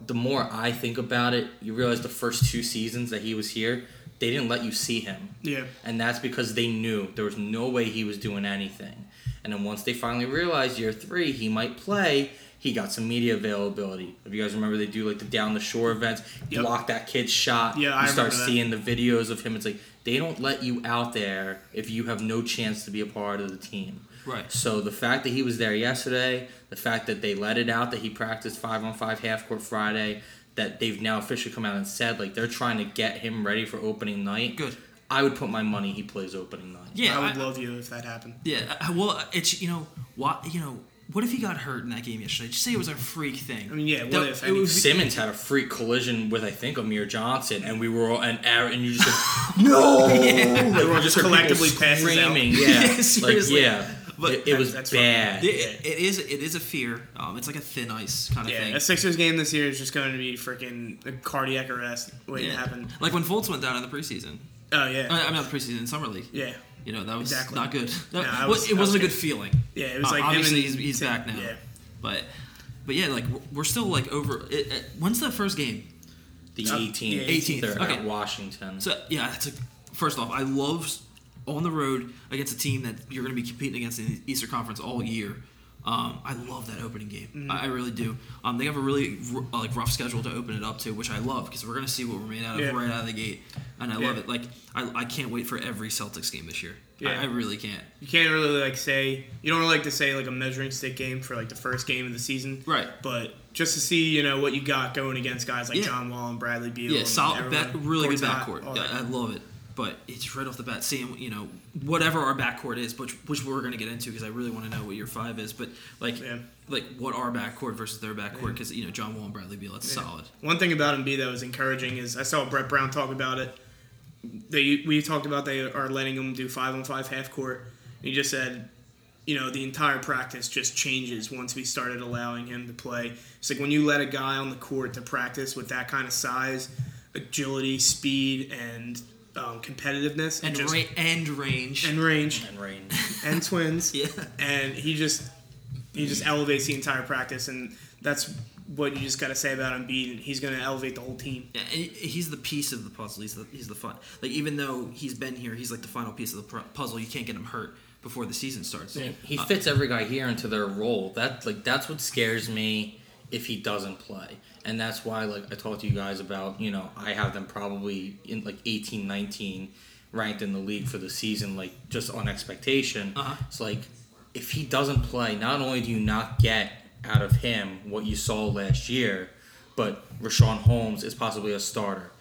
The more I think about it, you realize the first two seasons that he was here, they didn't let you see him. Yeah. And that's because they knew there was no way he was doing anything. And then once they finally realized year three he might play, he got some media availability. If you guys remember, they do like the down the shore events, Yep. block that kid's shot. Yeah, you I start seeing the videos of him. It's like they don't let you out there if you have no chance to be a part of the team. Right. So the fact that he was there yesterday, the fact that they let it out that he practiced five on five half court Friday, that they've now officially come out and said like they're trying to get him ready for opening night. Good. I would put my money he plays opening night. Yeah, I would I- love you if that happened. Yeah. I- Well, it's you know what you know what if he got hurt in that game yesterday? Just say it was a freak thing. I mean, yeah, what That- if it would be- Simmons had a freak collision with I think Amir Johnson, and we were all and Aaron, and you just [laughs] said no. [laughs] Everyone just heard people collectively passes out. screaming. Yeah, Yeah, [laughs] like seriously. yeah, But it, it was that's bad. It, it is it is a fear. Um, it's like a thin ice kind of Yeah, thing. a Sixers game this year is just going to be freaking a cardiac arrest waiting to happen. Like when Fultz went down in the preseason. Oh yeah, I I mean, not the preseason, in summer league. yeah, You know that was Exactly. not good. That- I well, was- it wasn't a good feeling. yeah. It was Uh, like him obviously and- he's, he's back now. Yeah, But but yeah, like we're- we're still like over. It, it, when's the first game? The Uh, 18th, 18th, okay. at Washington. So yeah, that's a first off. I love s- on the road against a team that you're going to be competing against in the Eastern Conference all year. Um, I love that opening game. Mm-hmm. I, I really do. Um, they have a really r- uh, like rough schedule to open it up to, which I love because we're going to see what we're made out of Yeah. right out of the gate, and I Yeah. love it. Like I, I can't wait for every Celtics game this year. Yeah. I, I really can't. you can't really like say you don't really like to say like a measuring stick game for like the first game of the season, Right. But just to see you know what you got going against guys like Yeah. John Wall and Bradley Beal, Yeah, and solid, back, really good backcourt. Yeah. I love it. But it's right off the bat, seeing you know whatever our backcourt is, which which we're going to get into because I really want to know what your five is. But like Yeah. like what our backcourt versus their backcourt because you know John Wall and Bradley Beal, that's solid. One thing about Embiid that was encouraging is I saw Brett Brown talk about it. They we talked about they are letting him do five on five half court. He just said, you know, the entire practice just changes once we started allowing him to play. It's like when you let a guy on the court to practice with that kind of size, agility, speed, and um, competitiveness, And it just, ra- and range. and range and rain. and twins. [laughs] yeah. and he just he just elevates the entire practice, and that's what you just got to say about Embiid. He's going to elevate the whole team. Yeah, and he's the piece of the puzzle. He's the he's the fun. Like even though he's been here, he's like the final piece of the pr- puzzle. You can't get him hurt before the season starts. He Uh, fits every guy here into their role. That like that's what scares me if he doesn't play. And that's why like I talked to you guys about, you know, I have them probably in like 18, 19 ranked in the league for the season like just on expectation. Uh-huh. It's like if he doesn't play, not only do you not get out of him what you saw last year, but Richaun Holmes is possibly a starter.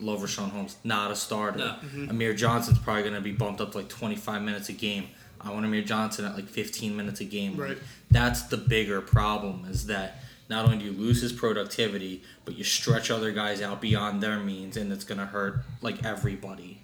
Love Richaun Holmes, not a starter. No. Amir Johnson's probably going to be bumped up to like 25 minutes a game. I want Amir Johnson at like 15 minutes a game. Right. That's the bigger problem is that not only do you lose his productivity, but you stretch other guys out beyond their means, and it's going to hurt like everybody.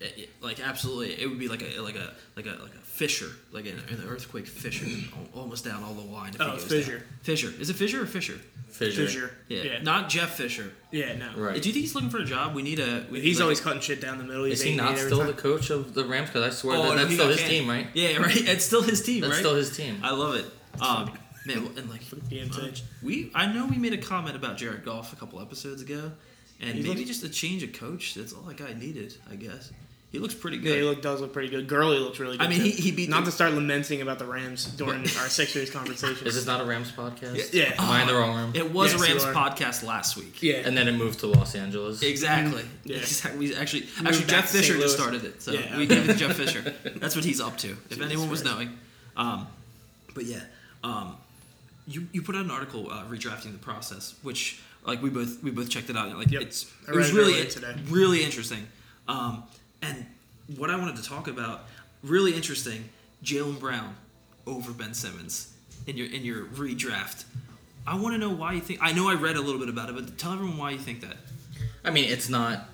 it- it- like absolutely, it would be like a like a like a like a fissure, like an, an earthquake fissure, almost down all the line. If Oh, fissure. Down. Fissure. Is it Fisher or Fisher? Fissure. Fisher. Yeah. Yeah. Not Jeff Fisher. Yeah, no. Right. Do you think he's looking for a job? We need a. We He's like, always cutting shit down the middle. He's Is he not still time. the coach of the Rams? Because I swear Oh, that, no, that's still his canned. team, right? Yeah, right. It's still his team, That's right? still his team. I love it. Um, man, [laughs] and like BMT. we, I know we made a comment about Jared Goff a couple episodes ago, and He maybe looks- just a change of coach. That's all that guy needed, I guess. He looks pretty Yeah, good. he look, does look pretty good. Gurley looks really good. I mean, too. he- he beat Not the- to start lamenting about the Rams during our Sixers [laughs] conversation. Is this not a Rams podcast? Yeah. Am I in the wrong room? it was Yes, a Rams podcast last week. yeah. And then it moved to Los Angeles. Exactly. Yeah. Exactly. We actually, Moved actually, Jeff. Fisher just started it, so Yeah. we gave it to Jeff [laughs] Fisher. That's what he's up to. If Jesus anyone was Christ. knowing, um, but yeah, um, you you put out an article uh, redrafting the process, which like we both we both checked it out. and, Like Yep. it's it was read it really today. really interesting. Um, and what I wanted to talk about, really interesting, Jaylen Brown over Ben Simmons in your in your redraft. I want to know why you think. I know I read a little bit about it, but tell everyone why you think that. I mean, it's not.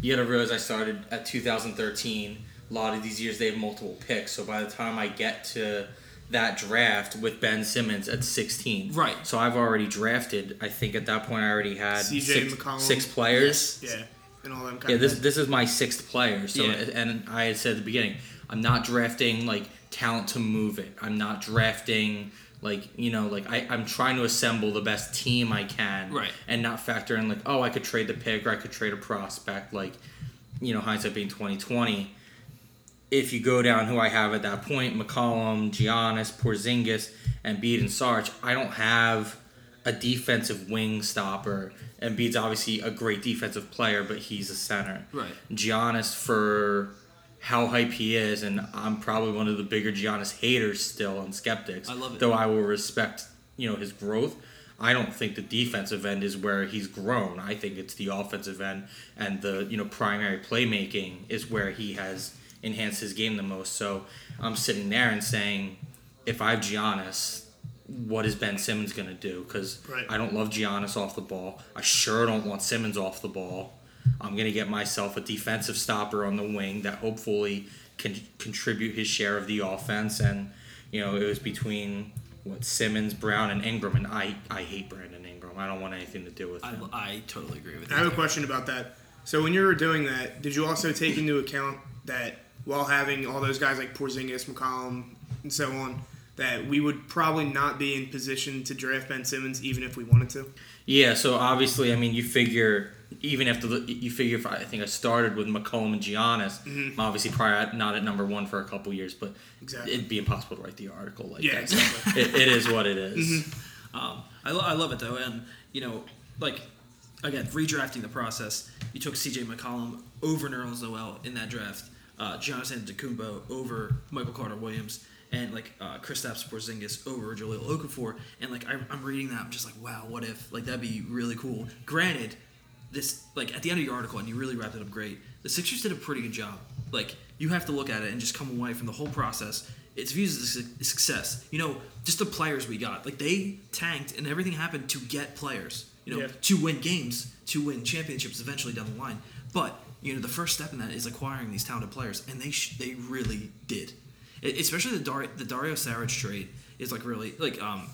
You gotta realize I started at 2013. A lot of these years they have multiple picks, so by the time I get to that draft with Ben Simmons at 16, Right. So I've already drafted. I think at that point I already had CJ six, McCollum. six players. yeah. And all them kind Yeah, of this this is my sixth player. So Yeah. and I had said at the beginning, I'm not drafting like talent to move it. I'm not drafting like you know like I, I'm trying to assemble the best team I can. Right. And not factor in like oh I could trade the pick or I could trade a prospect like you know hindsight being 2020. If you go down who I have at that point, McCollum, Giannis, Porzingis, and Bede and Sarge, I don't have a defensive wing stopper. And Embiid's obviously a great defensive player, but he's a center. Right. Giannis for how hype he is, and I'm probably one of the bigger Giannis haters still and skeptics. I love it. Though I will respect, you know, his growth. I don't think the defensive end is where he's grown. I think it's the offensive end and the you know primary playmaking is where he has enhanced his game the most. So I'm sitting there and saying, if I have Giannis, what is Ben Simmons going to do? Because Right. I don't love Giannis off the ball. I sure don't want Simmons off the ball. I'm going to get myself a defensive stopper on the wing that hopefully can contribute his share of the offense. And, you know, it was between what Simmons, Brown, and Ingram. And I, I hate Brandon Ingram. I don't want anything to do with I, him. I totally agree with that. I have a question about that. So when you were doing that, did you also take into account that while having all those guys like Porzingis, McCollum, and so on, that we would probably not be in position to draft Ben Simmons even if we wanted to? Yeah, so obviously, I mean, you figure even after the, you figure if I, I think I started with McCollum and Giannis, I'm obviously probably not at number one for a couple years, but Exactly. it'd be impossible to write the article like Yeah, that. exactly. [laughs] it, it is what it is. Um, I, lo- I love it though, and you know, like again, redrafting the process. You took C.J. McCollum over Nerlens Noel in that draft. Uh, Giannis Antetokounmpo over Michael Carter Williams, and like uh, Kristaps Porzingis over Jahlil Okafor. And like I, I'm reading that, I'm just like, wow, what if? Like that'd be really cool. Granted, this like at the end of your article, and you really wrapped it up great. The Sixers did a pretty good job. Like you have to look at it and just come away from the whole process. It's viewed as a su- success. You know, just the players we got. Like they tanked, and everything happened to get players. You know, Yeah. to win games, to win championships eventually down the line. But you know, the first step in that is acquiring these talented players, and they sh- they really did. E- especially the Dar- the Dario Saric trade is like really like um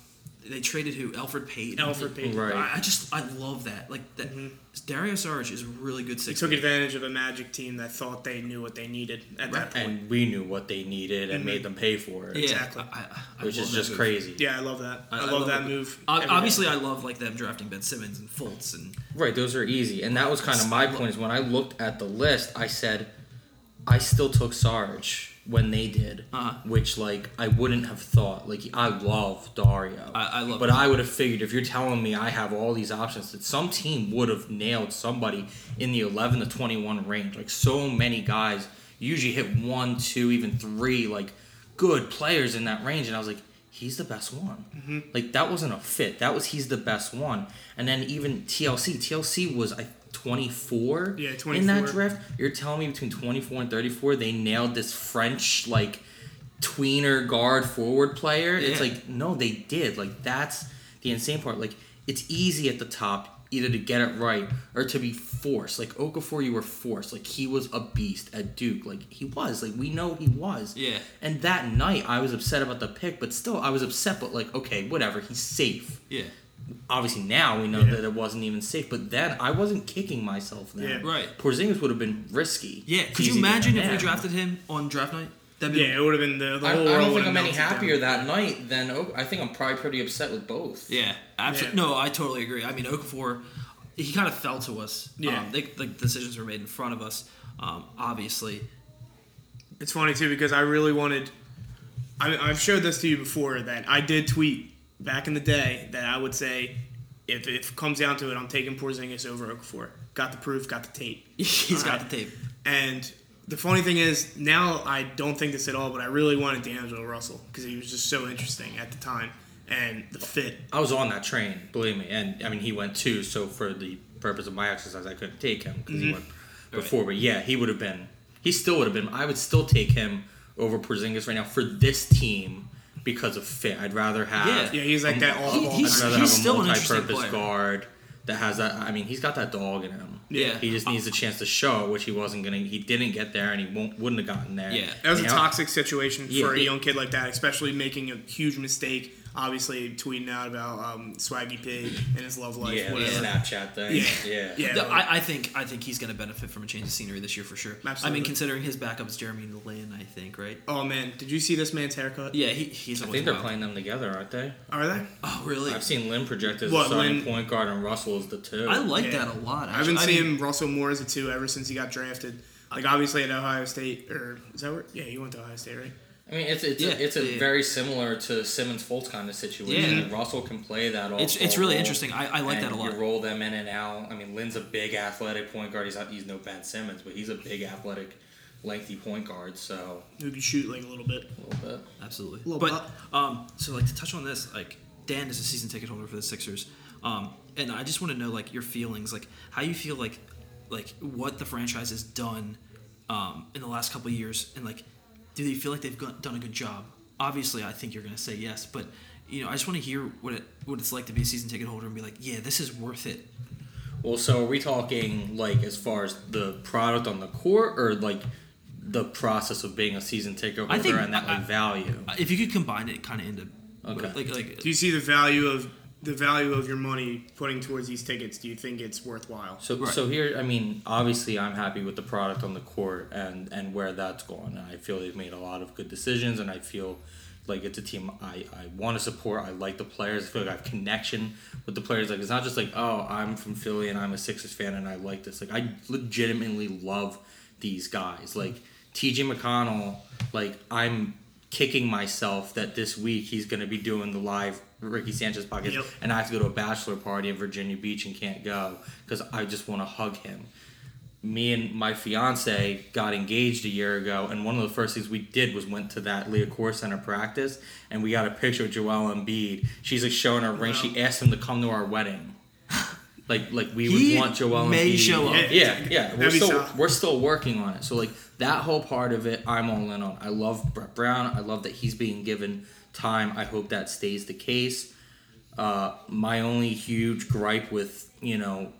they traded who Elfrid Payton. Elfrid Payton. Right. I, I just I love that. Like that, mm-hmm. Dario Saric is a really good He six. took advantage of a Magic team that thought they knew what they needed at that point. And we knew what they needed and mm-hmm. made them pay for it, Yeah, Exactly. I, I, I which love is just move. crazy. yeah, I love that. I, I- I love, love that it. move. Ob- every day. Obviously, I love like them drafting Ben Simmons and Fultz and Right, those are easy. And that was kind of my point is when I looked at the list, I said I still took Sarge when they did, Uh-huh. which like I wouldn't have thought. Like I love Dario, I- I love but him. I would have figured if you're telling me I have all these options, that some team would have nailed somebody in the 11 to 21 range. Like so many guys usually hit one, two, even three, like good players in that range, and I was like. He's the best one. Mm-hmm. Like that wasn't a fit. That was he's the best one. And then even TLC. TLC was I 24 Yeah, in that 24. draft. You're telling me between 24 and 34 they nailed this French like tweener guard forward player? It's like no, they did. Like that's the insane part. Like it's easy at the top either to get it right or to be forced. Like Okafor, you were forced. Like he was a beast at Duke. Like he was. Like we know he was. Yeah. And that night I was upset about the pick, but still I was upset. But like okay, whatever. He's safe yeah, obviously now we know Yeah. that it wasn't even safe, but then I wasn't kicking myself then. Yeah. Right. Porzingis would have been risky. yeah. Could you imagine if we drafted him on draft night? That'd be Yeah, it would have been the, the I, I don't think I'm any happier down. that night than O- I think I'm probably pretty upset with both. Yeah, absolutely. Yeah. No, I totally agree. I mean, Okafor, he kind of fell to us. Yeah. um, they, the decisions were made in front of us. Um, obviously, It's funny too because I really wanted. I, I've showed this to you before that I did tweet back in the day that I would say, if, if it comes down to it, I'm taking Porzingis over Okafor. Got the proof, got the tape. [laughs] he's got Alright. the tape. And the funny thing is, now I don't think this at all, but I really wanted D'Angelo Russell because he was just so interesting at the time and the fit. I was on that train, believe me, and I mean he went too. So for the purpose of my exercise, I couldn't take him because he mm-hmm. went before. But yeah, he would have been. He still would have been. I would still take him over Porzingis right now for this team because of fit. I'd rather have. Yeah, he's like a- that all He- ball he's- guy. I'd rather he's have a still an interesting multi-purpose player. guard that has that. I mean, he's got that dog in him. Yeah. He just needs a chance to show it, which he wasn't gonna. He didn't get there, and he won't, wouldn't have gotten there. Yeah. That was a Now- toxic situation Yeah, for a it- young kid like that, especially making a huge mistake. Obviously, tweeting out about um, Swaggy Pig and his love life. Yeah, the whatever. Snapchat thing. Yeah. Yeah. Yeah. No, like- I, I think I think he's going to benefit from a change of scenery this year for sure. Absolutely. I mean, considering his backup is Jeremy Lin, I think, right? Oh man, did you see this man's haircut? Yeah, he, he's. I think they're wild. playing them together, aren't they? Are they? Oh, really? I've seen Lin projected as What, a starting Lin- point guard and Russell as the two. I like Yeah. that a lot. I've been actually. I seeing mean, Russell Moore as a two ever since he got drafted. Like obviously at Ohio State, or is that where? Yeah, he went to Ohio State, right? I mean, it's it's Yeah, a, it's a yeah. very similar to Simmons Fultz kind of situation. Yeah. Russell can play that. It's off-ball it's really role, interesting. I, I like and that a lot. You roll them in and out. I mean, Lin's a big athletic point guard. He's not he's no Ben Simmons, but he's a big athletic, lengthy point guard. So Who can shoot like a little bit. a little bit. Absolutely. Little But um, so like to touch on this, like Dan is a season ticket holder for the Sixers, um, and I just want to know like your feelings, like how you feel like like what the franchise has done um, in the last couple of years, and like do you feel like they've got, done a good job? Obviously, I think you're going to say yes, but you know, I just want to hear what it what it's like to be a season ticket holder and be like, yeah, this is worth it. Well, so are we talking like as far as the product on the court, or like the process of being a season ticket holder I think- and that I- like value? If you could combine it kind of into Okay. like like Do you see the value of the value of your money putting towards these tickets? Do you think it's worthwhile? So Right. so here, I mean, obviously, I'm happy with the product on the court and and where that's going. And I feel they've made a lot of good decisions, and I feel like it's a team I, I want to support. I like the players. I feel like I have connection with the players. Like it's not just like oh I'm from Philly and I'm a Sixers fan and I like this. Like I legitimately love these guys. Like T.J. McConnell. Like I'm kicking myself that this week he's going to be doing the live Ricky Sanchez podcast Yep. and I have to go to a bachelor party in Virginia Beach and can't go because I just want to hug him. Me and my fiance got engaged a year ago, and one of the first things we did was went to that Liacouras Center practice, and we got a picture with Joel Embiid. She's like showing her ring. She asked him to come to our wedding. [laughs] Like, like we He would want Joel may Embiid. show up. Yeah, yeah. We're still solid. we're still working on it. So like that whole part of it, I'm all in on. I love Brett Brown. I love that he's being given time. I hope that stays the case. Uh, my only huge gripe with you know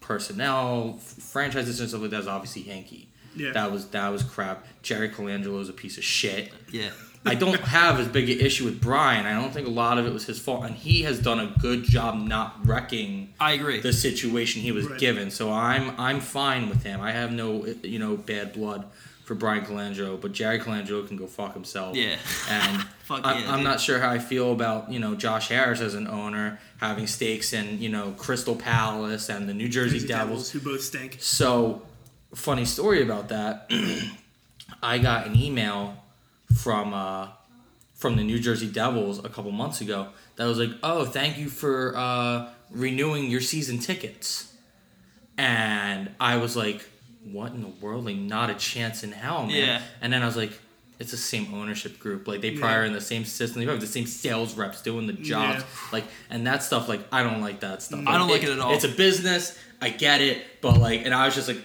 personnel, f- franchises and stuff like that is obviously Hinkie. Yeah. That was that was crap. Jerry Colangelo is a piece of shit. yeah. [laughs] I don't have as big an issue with Bryan. I don't think a lot of it was his fault, and he has done a good job not wrecking I agree. the situation he was Right. given. So I'm I'm fine with him. I have no you know bad blood for Bryan Colangelo, but Jerry Colangelo can go fuck himself. Yeah. And [laughs] Fuck I'm, yeah, I'm dude. not sure how I feel about you know Josh Harris as an owner having stakes in you know Crystal Palace and the New Jersey, Jersey Devils. who both stink. So, funny story about that. [clears throat] I got an email from uh, from the New Jersey Devils a couple months ago that was like, "Oh, thank you for uh, renewing your season tickets," and I was like, "What in the world? Like, not a chance in hell, man!" Yeah. And then I was like. It's the same ownership group. Like they probably Yeah. are in the same system. They probably have the same sales reps doing the jobs. Yeah. Like and that stuff. Like I don't like that stuff. I don't like it at all. It's a business. I get it, but like, and I was just like,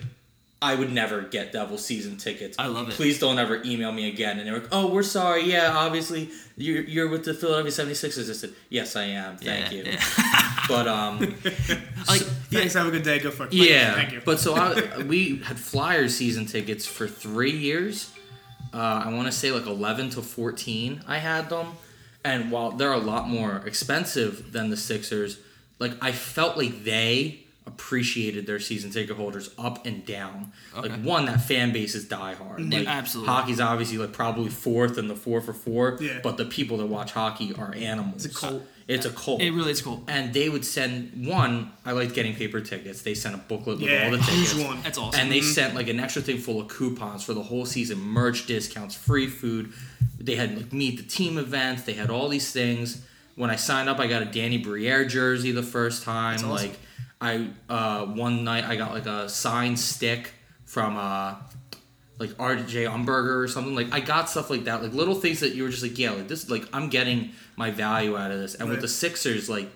I would never get Devil season tickets. I love it. Please don't ever email me again. And they were like, oh, we're sorry. Yeah, obviously you're, you're with the Philadelphia 76ers. I said, yes, I am. Thank Yeah, you. yeah. [laughs] But um, [laughs] like yeah, Thanks. Have a good day. Go for it. yeah. Thank you. But so I, we had Flyers season tickets for three years. Uh, I want to say like 11 to 14. I had them, and while they're a lot more expensive than the Sixers, like I felt like they appreciated their season ticket holders up and down. Okay. Like one, that fan base is diehard. Yeah, Like, absolutely. Hockey's obviously like probably fourth in the four for four. Yeah. But the people that watch hockey are animals. It's a cult. Uh, it's a cult it really is cool. and they would send one. I liked getting paper tickets. They sent a booklet with Yeah, all the tickets, huge one. That's awesome. and they sent like an extra thing full of coupons for the whole season, merch discounts, free food. They had like meet the team events. They had all these things. When I signed up, I got a Danny Briere jersey the first time. That's awesome. Like I uh, one night I got like a signed stick from uh, like RJ Umberger or something. Like I got stuff like that, like little things that you were just like, yeah, like this, like I'm getting my value out of this. And with the Sixers, like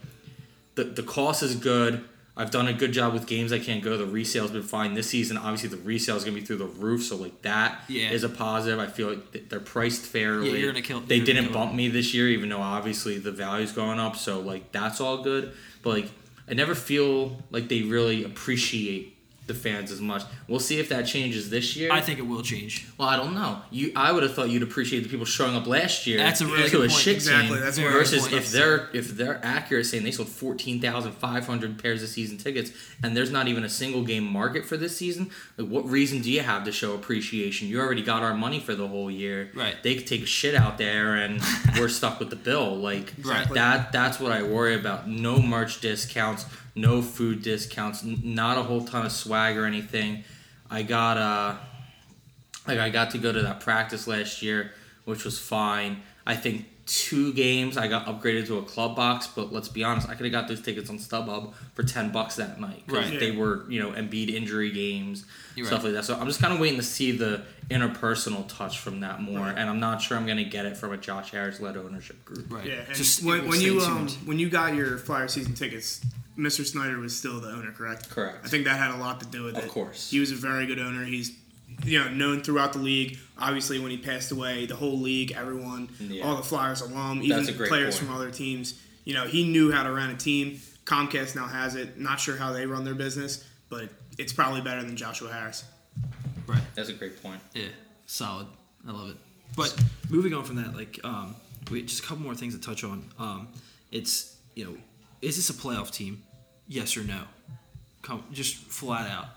the the cost is good. I've done a good job with games I can't go. The resale's been fine this season. Obviously, the resale is gonna be through the roof, so like that is Yeah. is a positive. I feel like they're priced fairly. Yeah, you're gonna kill- They didn't kill bump me this year, even though obviously the value's going up. So like that's all good. But like I never feel like they really appreciate the fans as much. We'll see if that changes this year. I think it will change. Well, I don't know. You, I would have thought you'd appreciate the people showing up last year. That's a really to good a point. shit Exactly, team that's where- versus point. if they're if they're accurate saying they sold fourteen thousand five hundred pairs of season tickets and there's not even a single game market for this season. Like, what reason do you have to show appreciation? You already got our money for the whole year. Right. They could take a shit out there and [laughs] we're stuck with the bill. Like Right. that. That's what I worry about. No merch discounts. No food discounts. n- Not a whole ton of swag or anything. I got uh like I got to go to that practice last year, which was fine. I think two games I got upgraded to a club box, but let's be honest, I could have got those tickets on StubHub for ten bucks that night because Right. they were you know Embiid injury games, You're stuff right. like that. So I'm just kind of waiting to see the interpersonal touch from that more, Right. and I'm not sure I'm gonna get it from a Josh Harris led ownership group. Right. Yeah, and Just when, when you um, when you got your Flyer season tickets, Mr. Snider was still the owner, correct? Correct. I think that had a lot to do with Of it. Of course. he was a very good owner. He's you know known throughout the league. Obviously, when he passed away, the whole league, everyone, Yeah. all the Flyers alum, even That's a great players point. from other teams. You know, he knew how to run a team. Comcast now has it. Not sure how they run their business, but it's probably better than Joshua Harris. Right. That's a great point. Yeah. Solid. I love it. But moving on from that, like, um, we just a couple more things to touch on. Um, it's you know, is this a playoff team? Yes or no? Come, just flat out.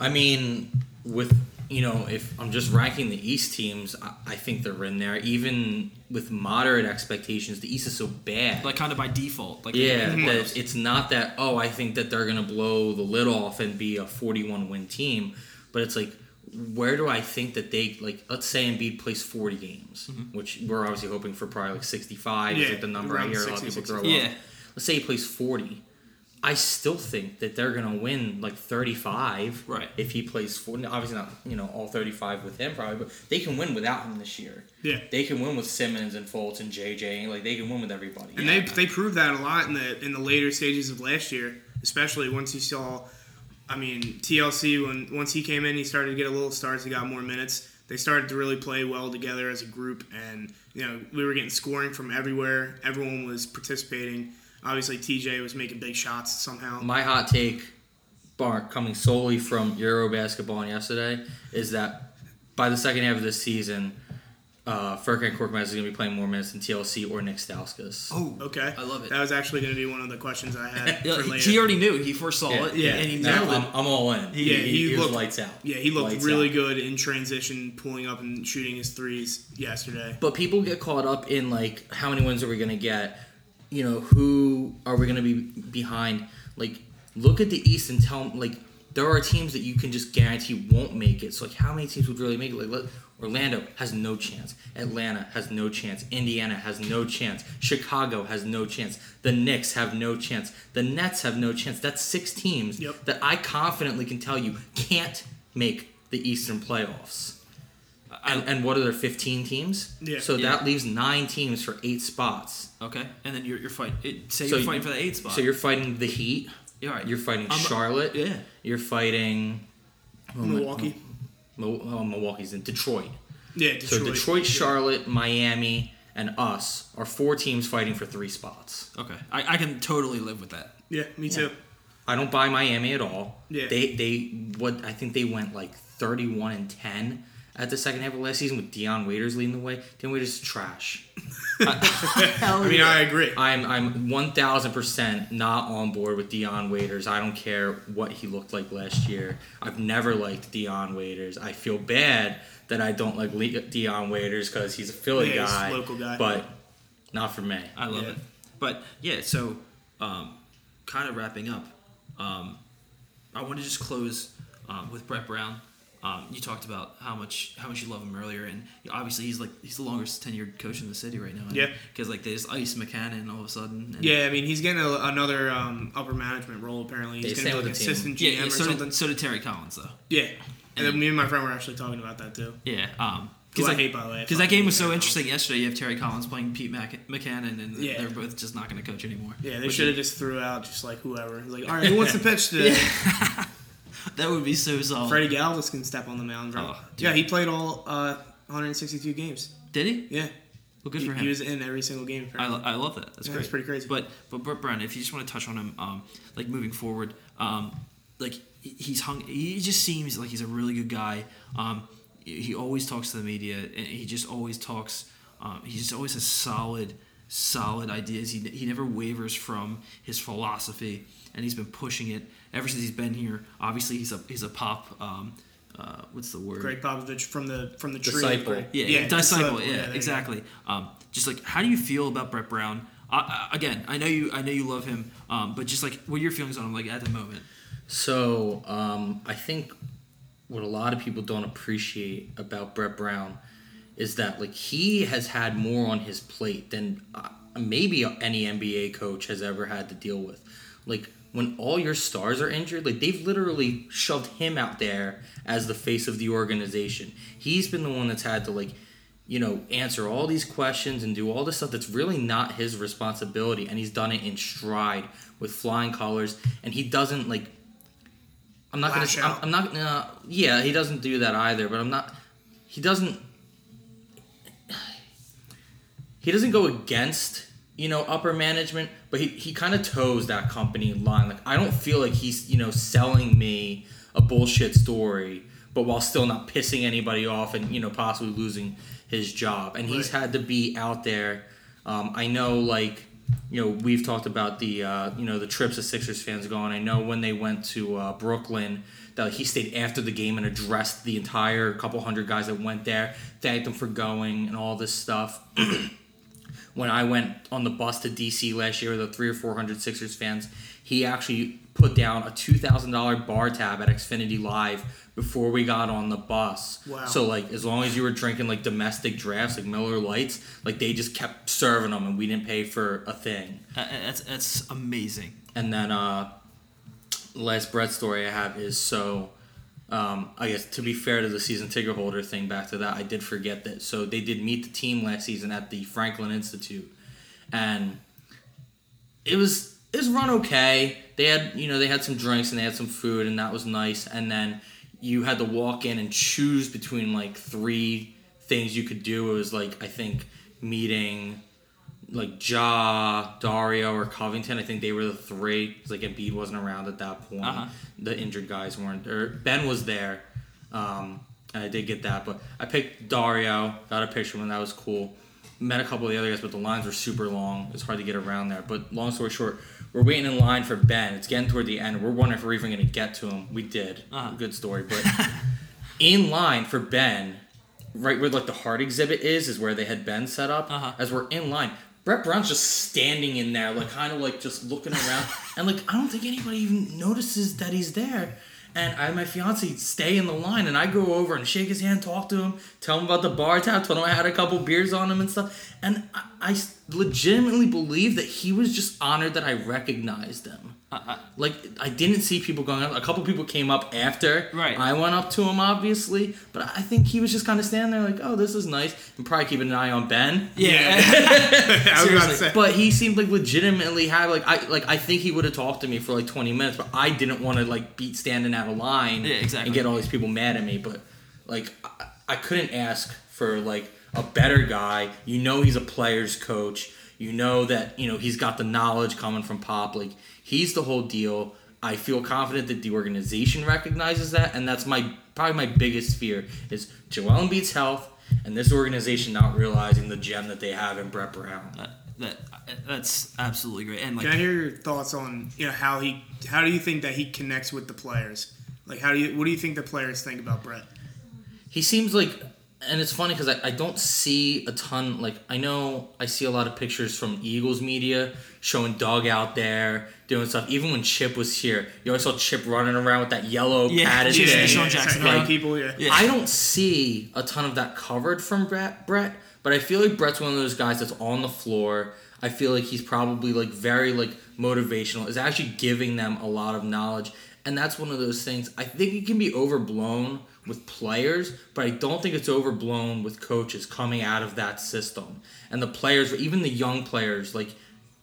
I mean, with you know, if I'm just ranking the East teams, I, I think they're in there. Even with moderate expectations, the East is so bad. Like kind of by default. Like yeah, that it's not that. Oh, I think that they're gonna blow the lid off and be a 41 win team, but it's like. Where do I think that they like? Let's say Embiid plays forty games, mm-hmm. which we're obviously hoping for probably like sixty-five. is Yeah, like the number I around hear a lot of 60, people throw 65. out. Yeah. Let's say he plays forty. I still think that they're gonna win like thirty-five. Right. If he plays forty, obviously not you know all thirty-five with him probably, but they can win without him this year. Yeah. They can win with Simmons and Fultz and JJ. Like they can win with everybody. And they they proved that a lot in the in the later stages of last year, especially once you saw. I mean, TLC when once he came in, he started to get a little starts. He got more minutes. They started to really play well together as a group, and you know we were getting scoring from everywhere. Everyone was participating. Obviously, TJ was making big shots somehow. My hot take, Bart, coming solely from Euro basketball and yesterday, is that by the second half of this season, uh, Furkan Korkmaz is going to be playing more minutes than TLC or Nick Stauskas. Oh, Okay, I love it. That was actually going to be one of the questions I had [laughs] Yeah, for he- later. he already knew. He foresaw Yeah. it. Yeah. and he Now, nailed I'm, it. I'm all in. He, Yeah, he, he he was looked- lights out. yeah, he looked Lights really out. good in transition, pulling up and shooting his threes yesterday. But people get caught up in like how many wins are we gonna get? You know, who are we gonna be behind? Like, look at the East and tell like there are teams that you can just guarantee won't make it. So like, how many teams would really make it? Like, let, Orlando has no chance. Atlanta has no chance. Indiana has no chance. Chicago has no chance. The Knicks have no chance. The Nets have no chance. That's six teams Yep. that I confidently can tell you can't make the Eastern playoffs. And, and what are there, 15 teams? Yeah. So Yeah. that leaves nine teams for eight spots. Okay, and then you're, you're fighting. It, say So you're you- fighting for the eight spot. So you're fighting the Heat. You're right. You're fighting I'm- Charlotte. yeah. You're fighting oh Milwaukee, oh, Mo- oh, Milwaukee's in Detroit. yeah, Detroit. So Detroit, Yeah. Charlotte, Miami, and us are four teams fighting for three spots. Okay, I, I can totally live with that. Yeah, me too. I don't buy Miami at all. Yeah. They they what I think they went like 31 and 10 at the second half of last season with Dion Waiters leading the way. Dion Waiters is trash. [laughs] I mean, I agree. I'm I'm one thousand percent not on board with Dion Waiters. I don't care what he looked like last year. I've never liked Dion Waiters. I feel bad that I don't like Le- Dion Waiters because he's a Philly Yeah, he's a guy, local guy. but not for me. I love Yeah. it. But yeah, so um, kind of wrapping up, um, I want to just close um, with Brett Brown. Um, you talked about how much how much you love him earlier, and obviously he's like he's the longest tenured coach in the city right now. Yeah. because like they just ice Mackanin all of a sudden. and- Yeah, I mean, he's getting a, another um, upper management role apparently. He's going to be with like the team. assistant yeah. GM yeah or so, something. did, so did Terry Collins though. Yeah, and then me and my friend were actually talking about that too. Yeah. Um, Who I hate, by the way. Because that game was so Terry interesting yesterday. You have Terry Collins playing Pete Mac- Mackanin, and Yeah. they're both just not going to coach anymore. Yeah, they should have just threw out just like whoever. Like, all right, who [laughs] wants to pitch today? [laughs] [laughs] That would be so solid. Freddy Galvis can step on the mound. Bro. Oh, yeah, he played all uh, 162 games. Did he? Yeah, Well, good he, for him. he was in every single game. I, lo- I love that. That's Yeah, great. pretty crazy. But but Brett Brown, if you just want to touch on him, um, like moving forward, um, like he's hung. He just seems like he's a really good guy. Um, he always talks to the media, and he just always talks. Um, he just always has solid, solid ideas. He he never wavers from his philosophy, and he's been pushing it ever since he's been here. Obviously, he's a he's a pop. Um, uh, what's the word? Gregg Popovich from the from the tree. Disciple. Yeah, yeah, disciple. disciple, Yeah, there you go. exactly. Um, just like, how do you feel about Brett Brown? Uh, uh, again, I know you. I know you love him. Um, but just like, what are your feelings on him? Like at the moment. So um, I think what a lot of people don't appreciate about Brett Brown is that like he has had more on his plate than uh, maybe any NBA coach has ever had to deal with. Like when all your stars are injured, like they've literally shoved him out there as the face of the organization. He's been the one that's had to like you know, answer all these questions and do all this stuff that's really not his responsibility. And he's done it in stride with flying colors. And he doesn't like I'm not gonna. Lash I'm, out. I'm not. Uh, yeah, he doesn't do that either. But I'm not. He doesn't. [sighs] He doesn't go against you know upper management, but he he kind of toes that company line. Like I don't feel like he's you know selling me a bullshit story, but while still not pissing anybody off and you know possibly losing his job. And he's had to be out there. Um, I know like you know we've talked about the uh, you know the trips the Sixers fans go on. I know when they went to uh, Brooklyn that he stayed after the game and addressed the entire couple hundred guys that went there, thanked them for going and all this stuff. [clears throat] when I went on the bus to DC last year with the three or four hundred Sixers fans, he actually put down a two thousand dollar bar tab at Xfinity Live before we got on the bus. Wow. So like as long as you were drinking like domestic drafts like Miller Lites, like they just kept serving them and we didn't pay for a thing. Uh, That's that's amazing. And then uh last Brett story I have is so um, I guess to be fair to the season ticket holder thing, back to that, I did forget that. So they did meet the team last season at the Franklin Institute, and it was it was run okay. They had you know they had some drinks and they had some food and that was nice. And then you had to walk in and choose between like three things you could do. It was like I think meeting like Ja, Dario, or Covington. I think they were the three. It's like Embiid wasn't around at that point. Uh-huh. The injured guys weren't. Or Ben was there. Um, and I did get that, but I picked Dario. Got a picture when that was cool. Met a couple of the other guys, but the lines were super long. It's hard to get around there. But long story short, we're waiting in line for Ben. It's getting toward the end. We're wondering if we're even going to get to him. We did. Uh-huh. Good story, but [laughs] in line for Ben, right where like the heart exhibit is, is where they had Ben set up. Uh-huh. As we're in line, Brett Brown's just standing in there, like kind of like just looking around, [laughs] and like I don't think anybody even notices that he's there. And I my fiance stay in the line, and I go over and shake his hand, talk to him, tell him about the bar tab, told him I had a couple beers on him and stuff. And I, I legitimately believe that he was just honored that I recognized him. Like I didn't see people going up. A couple people came up after Right. I went up to him, obviously, but I think he was just kind of standing there, like, "Oh, this is nice," and probably keeping an eye on Ben. yeah. [laughs] I was say. But he seemed like legitimately had like I like I think he would have talked to me for like twenty minutes, but I didn't want to like beat standing out of line Yeah, exactly. and get all these people mad at me. But like I, I couldn't ask for like a better guy. You know he's a player's coach. You know that you know he's got the knowledge coming from Pop. Like he's the whole deal. I feel confident that the organization recognizes that, and that's my probably my biggest fear is Joel Embiid's health and this organization not realizing the gem that they have in Brett Brown. that, that that's absolutely great. And like Can I hear your thoughts on you know how he how do you think that he connects with the players? Like how do you what do you think the players think about Brett? He seems like, and it's funny because I, I don't see a ton. Like I know I see a lot of pictures from Eagles media showing Doug out there doing stuff. Even when Chip was here, you always saw Chip running around with that yellow Yeah, padded yeah, thing. yeah, Sean Jackson, Like, right? people, yeah. Yeah. I don't see a ton of that covered from Brett, Brett, but I feel like Brett's one of those guys that's on the floor. I feel like he's probably like very like motivational. Is actually giving them a lot of knowledge, and that's one of those things. I think it can be overblown with players, but I don't think it's overblown with coaches coming out of that system. And the players, even the young players, like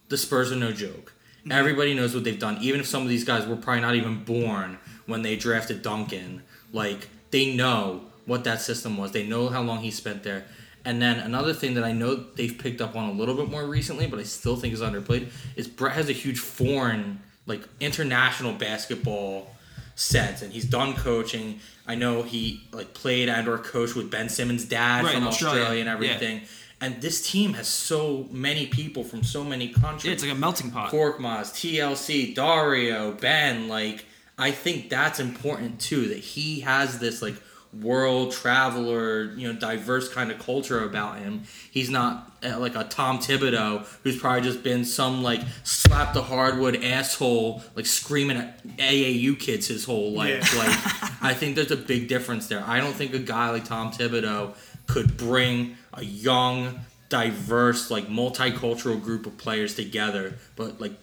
the Spurs are no joke. Mm-hmm. Everybody knows what they've done. Even if some of these guys were probably not even born when they drafted Duncan, like they know what that system was. They know how long he spent there. And then another thing that I know they've picked up on a little bit more recently, but I still think is underplayed, is Brett has a huge foreign, like international basketball sense, and he's done coaching. I know he like played and or coached with Ben Simmons' dad Right, from Australia, Australia, and yeah. everything. And this team has so many people from so many countries. yeah, it's like a melting pot. Korkmaz, TLC, Dario, Ben. Like, I think that's important too. That he has this like world traveler, you know, diverse kind of culture about him. He's not like a Tom Thibodeau who's probably just been some like slap the hardwood asshole, like screaming at AAU kids his whole life. Yeah. Like, [laughs] I think there's a big difference there. I don't think a guy like Tom Thibodeau could bring a young, diverse, like multicultural group of players together. But like,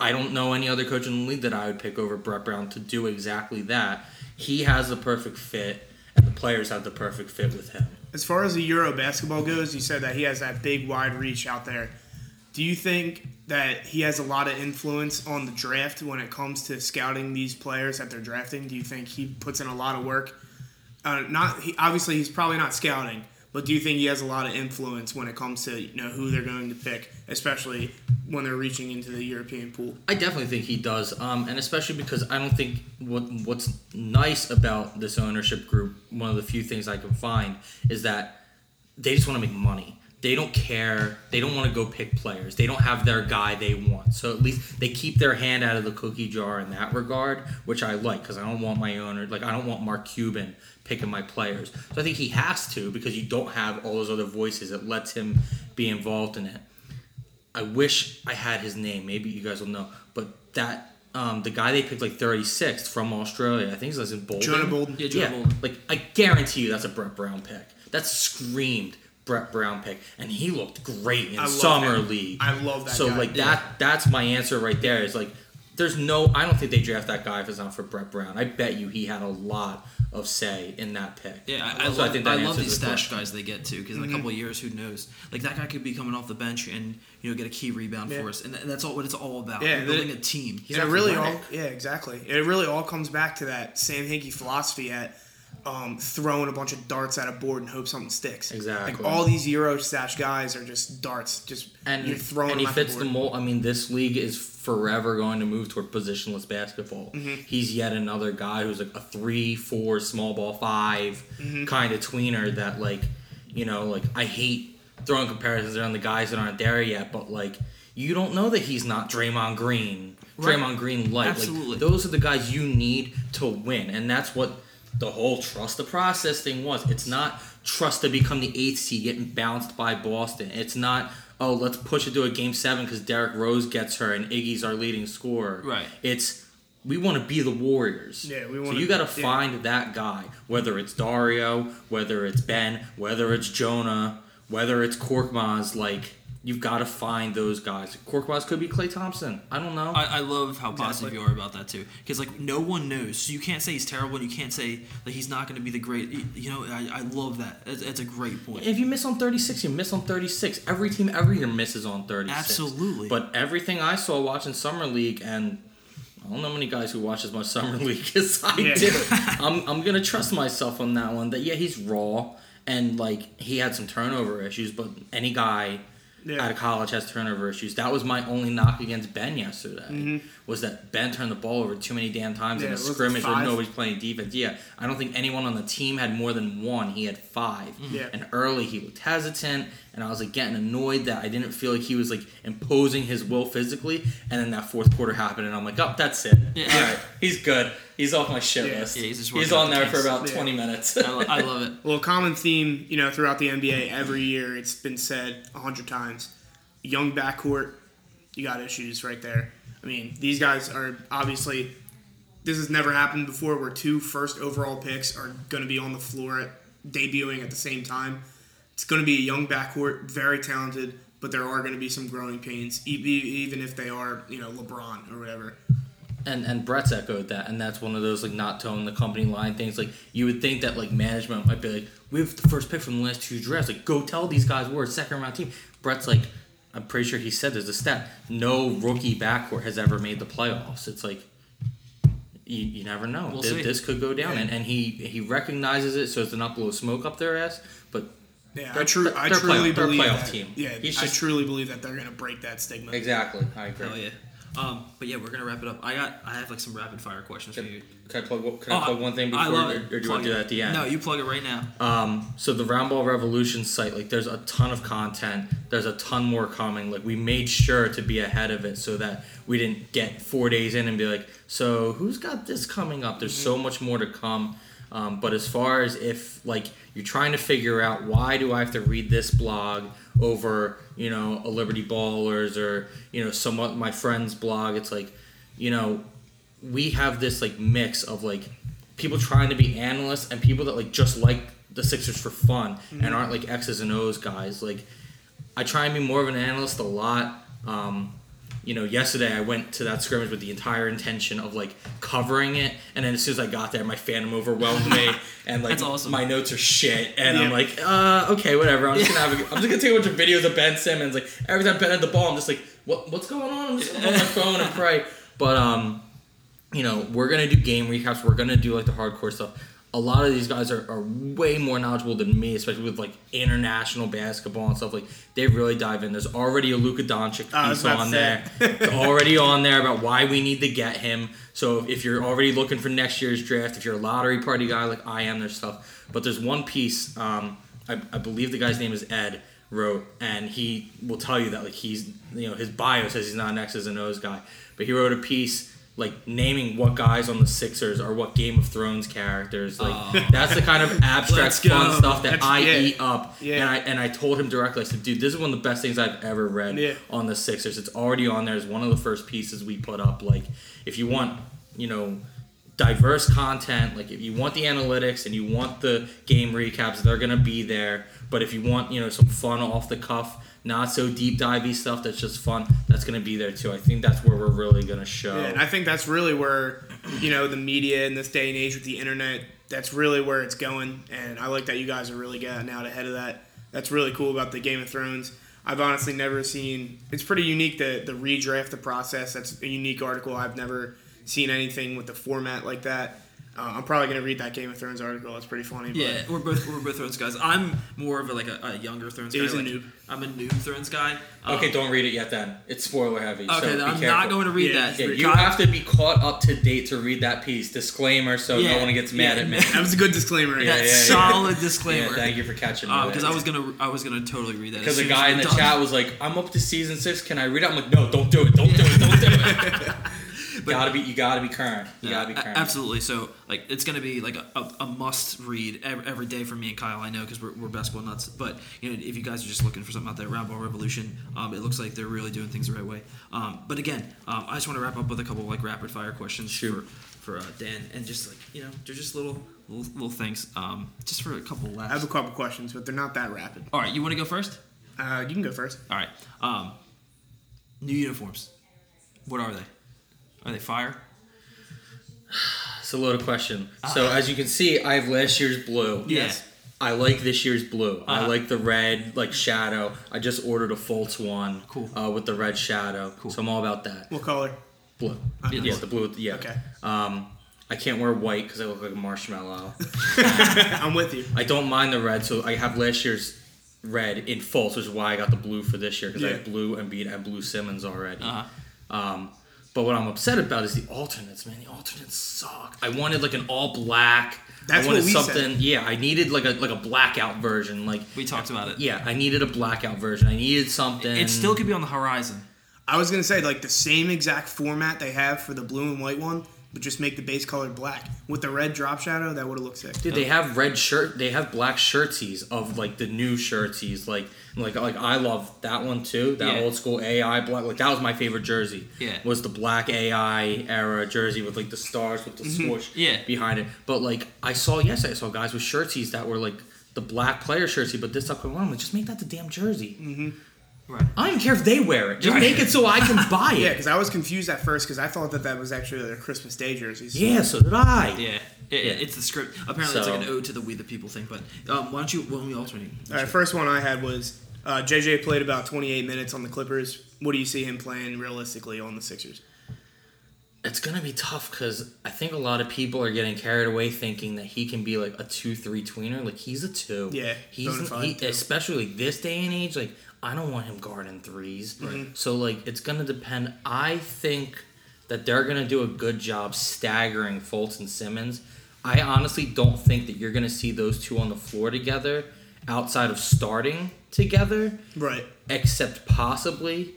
I don't know any other coach in the league that I would pick over Brett Brown to do exactly that. He has the perfect fit, and the players have the perfect fit with him. As far as the Euro basketball goes, you said that he has that big wide reach out there. Do you think that he has a lot of influence on the draft when it comes to scouting these players that they're drafting? Do you think he puts in a lot of work? Uh, not he, obviously he's probably not scouting, but do you think he has a lot of influence when it comes to you know who they're going to pick, especially when they're reaching into the European pool? I definitely think he does, um, and especially because I don't think what what's nice about this ownership group. One of the few things I can find is that they just want to make money. They don't care. They don't want to go pick players. They don't have their guy they want. So at least they keep their hand out of the cookie jar in that regard, which I like because I don't want my owner like I don't want Mark Cuban picking my players. So I think he has to because you don't have all those other voices. that lets him be involved in it. I wish I had his name. Maybe you guys will know. But that um, the guy they picked like 36th from Australia, I think he's in Bolden. Jonah Bolden. Yeah, Jonah Yeah, Bolden. like I guarantee you that's a Brett Brown pick. That screamed Brett Brown pick, and he looked great in summer him. league. I love that So guy. like Yeah. that, that's my answer right there. Is like, there's no. I don't think they draft that guy if it's not for Brett Brown. I bet you he had a lot of say in that pick. Yeah, I, I, So love, I, think that love these the stash question. guys they get too because in a mm-hmm. couple of years, who knows? Like that guy could be coming off the bench and you know get a key rebound Yeah. for us, and, and that's all what it's all about. Yeah, We're building the- a team. He's and it really all yeah exactly it really all comes back to that sam hinkie philosophy at um, throwing a bunch of darts at a board and hope something sticks Exactly. like all these euro stash guys are just darts just and you're throwing and them he fits the the, mold. I mean, this league is forever going to move toward positionless basketball. Mm-hmm. He's yet another guy who's like a three, four, small ball 5 Mm-hmm. kind of tweener that like, you know, like I hate throwing comparisons around the guys that aren't there yet, but like you don't know that he's not Draymond Green, Right. Draymond Green light. Absolutely. Like those are the guys you need to win, and that's what the whole trust the process thing was. It's not trust to become the eighth seed getting bounced by Boston. It's not oh let's push it to a game seven because Derrick Rose gets her and Iggy's our leading scorer. Right. It's we want to be the Warriors. Yeah, we wanna- you got to yeah. find that guy, whether it's Dario, whether it's Ben, whether it's Jonah, whether it's Korkmaz. Like you've got to find those guys. Korkmaz could be Klay Thompson. I don't know. I, I love how positive Exactly. you are about that too, because like no one knows. So you can't say he's terrible, and you can't say that he's not going to be the great. You you know, I, I love that. It's, it's a great point. If you miss on 36, you miss on 36. Every team every year misses on 36. Absolutely. But everything I saw watching Summer League, and I don't know many guys who watch as much Summer [laughs] League as I Yeah. do. I'm, I'm going to trust myself on that one. That, yeah, he's raw, and, like, he had some turnover issues, but any guy Yeah. out of college has turnover issues. That was my only knock against Ben yesterday, was that Ben turned the ball over too many damn times Mm-hmm. Yeah, in a scrimmage where nobody's playing defense. Yeah, I don't think anyone on the team had more than one. He had 5 Yeah. And early he looked hesitant, and I was like getting annoyed that I didn't feel like he was like imposing his will physically. And then that fourth quarter happened, and I'm like, oh, that's it. Yeah. All right, he's good. He's off my shit Yeah. list. Yeah, he's just he's on out the there for about Yeah. 20 minutes. I, lo- I love it. [laughs] Well, a common theme, you know, throughout the NBA, every year it's been said a hundred times. Young backcourt, you got issues right there. I mean, these guys are obviously. This has never happened before, where two first overall picks are going to be on the floor at, debuting at the same time. It's going to be a young backcourt, very talented, but there are going to be some growing pains, even if they are, you know, LeBron or whatever. and and Brett's echoed that, and that's one of those like not toeing the company line things. Like you would think that like management might be like, we have the first pick from the last two drafts. Like go tell these guys we're a second round team. Brett's like, I'm pretty sure he said there's a stat. No rookie backcourt has ever made the playoffs. It's like. You, you never know. We'll this, see. this could go down, Yeah. and, and he he recognizes it so as to not blow smoke up their ass. But Yeah, I, They're- tru- I they're truly playoff- they're a believe playoff that. team. Yeah, He's I just- truly believe that they're going to break that stigma. exactly, I agree. Hell yeah. Um, but yeah, we're gonna wrap it up. I got, I have like some rapid fire questions for you. Can I plug? one- Can I Oh, plug one thing I before, love or, it. or do you want to do that at the end? No, you plug it right now. Um, so the Roundball Revolution site, like, there's a ton of content. There's a ton more coming. Like, we made sure to be ahead of it so that we didn't get four days in and be like, so who's got this coming up? There's so much more to come. Um, but as far as if like you're trying to figure out why do I have to read this blog over you know a Liberty Ballers or you know somewhat my friend's blog, it's like you know we have this like mix of like people trying to be analysts and people that like just like the Sixers for fun and aren't like X's and O's guys. Like I try and be more of an analyst a lot. Um, you know, yesterday I went to that scrimmage with the entire intention of like covering it, and then as soon as I got there, my fandom overwhelmed me, [laughs] and like awesome. my notes are shit, and I'm like, uh, okay, whatever. I'm just gonna have, a, I'm just gonna take a bunch of videos of Ben Simmons. Like every time Ben had the ball, I'm just like, what, what's going on? I'm just on my phone and pray. But um, you know, we're gonna do game recaps. We're gonna do like the hardcore stuff. A lot of these guys are, are way more knowledgeable than me, especially with like international basketball and stuff. Like they really dive in. There's already a Luka Doncic piece on there. [laughs] It's already on there about why we need to get him. So if you're already looking for next year's draft, if you're a lottery party guy like I am, there's stuff. But there's one piece. Um, I, I believe the guy's name is Ed wrote, and he will tell you that like he's you know his bio says he's not an X's and O's guy, but he wrote a piece like naming what guys on the Sixers are what Game of Thrones characters. Like Oh. that's the kind of [laughs] abstract fun stuff that That's- I yeah. eat up. Yeah. And I and I told him directly. I said, dude, this is one of the best things I've ever read Yeah. on the Sixers. It's already on there. It's one of the first pieces we put up. Like if you want, you know. Diverse content, like if you want the analytics and you want the game recaps, they're gonna be there. But if you want, you know, some fun off the cuff, not so deep divey stuff that's just fun, that's gonna be there too. I think that's where we're really gonna show. Yeah, and I think that's really where, you know, the media in this day and age with the internet, that's really where it's going. And I like that you guys are really getting out ahead of that. That's really cool about the Game of Thrones. I've honestly never seen. It's pretty unique the the redraft the process. That's a unique article. I've never seen anything with the format like that. Uh, I'm probably gonna read that Game of Thrones article. It's pretty funny. but- Yeah, we're both we're both Thrones guys. I'm more of a, like a, a younger Thrones guy. He's a like, noob. I'm a noob Thrones guy. Um, okay, don't read it yet. Then it's spoiler heavy. Okay, so then be I'm careful. not going to read Yeah, that. Yeah, you Kyle- have to be caught up to date to read that piece. Disclaimer, so Yeah, no one gets mad yeah, at me. [laughs] That was a good disclaimer. Yeah, yeah, yeah. solid Yeah, disclaimer. thank you for catching me. because I was gonna I was gonna totally read that. because as a guy in the done. chat was like, "I'm up to season six. Can I read it?" I'm like, "No, don't do it. Don't do it. Don't do it." [laughs] [laughs] gotta be. You gotta be current. You Yeah, gotta be current. absolutely. So like it's gonna be like a, a, a must read every, every day for me and Kyle. I know because we're, we're basketball nuts. But you know if you guys are just looking for something out there, Roundball Revolution, um, it looks like they're really doing things the right way. Um, but again, um, I just want to wrap up with a couple like rapid fire questions Shoot. for for uh, Dan and just like you know they're just little little, little things um, just for a couple laughs. I have a couple questions, but they're not that rapid. All right, you want to go first? Uh, you can go first. All right. Um, new uniforms. What are they? Are they fire? It's a loaded question. So as you can see, I have last year's blue. Yes. I like this year's blue. I Uh-huh. like the red, like shadow. I just ordered a Fultz one. Cool. Uh, with the red shadow. Cool. So I'm all about that. What color? Blue. Uh, Yeah, the blue. with- Yeah. Okay. Um, I can't wear white because I look like a marshmallow. [laughs] I'm with you. I don't mind the red, so I have last year's red in full, which is why I got the blue for this year because I Yeah. have blue Embiid and blue Simmons already. Uh-huh. Um, but what I'm upset about is the alternates, man. The alternates suck. I wanted like an all black. That's I wanted what we said. something. Yeah, I needed like a like a blackout version. Like We talked about it. yeah, I needed a blackout version. I needed something. It still could be on the horizon. I was gonna say like the same exact format they have for the blue and white one, but just make the base color black with the red drop shadow. That would have looked sick. Dude, they have red shirt. They have black shirtsies of like the new shirtsies. Like, like, like I love that one too. That Yeah. old school AI black. Like that was my favorite jersey. Yeah. Was the black AI era jersey with like the stars with the swoosh. Mm-hmm. Yeah. Behind it, but like I saw yesterday, I saw guys with shirtsies that were like the black player shirtsy, but this upcoming one, like just make that the damn jersey. Right. I don't care if they wear it. Just Right. make it so I can buy it. [laughs] Yeah, it. because I was confused at first because I thought that that was actually their Christmas Day jerseys. Yeah, so did I. Yeah. It, Yeah. It's the script. Apparently, it's like an ode to the we the people thing. But um, why don't you? Why don't we alternate? All right, first one I had was uh, JJ played about 28 minutes on the Clippers. What do you see him playing realistically on the Sixers? It's gonna be tough because I think a lot of people are getting carried away thinking that he can be like a two three tweener. Like he's a two. Yeah, he's bona he, especially like this day and age. Like I don't want him guarding 3s So like it's gonna depend. I think that they're gonna do a good job staggering Fultz and Simmons. I honestly don't think that you're gonna see those two on the floor together outside of starting together Right. except possibly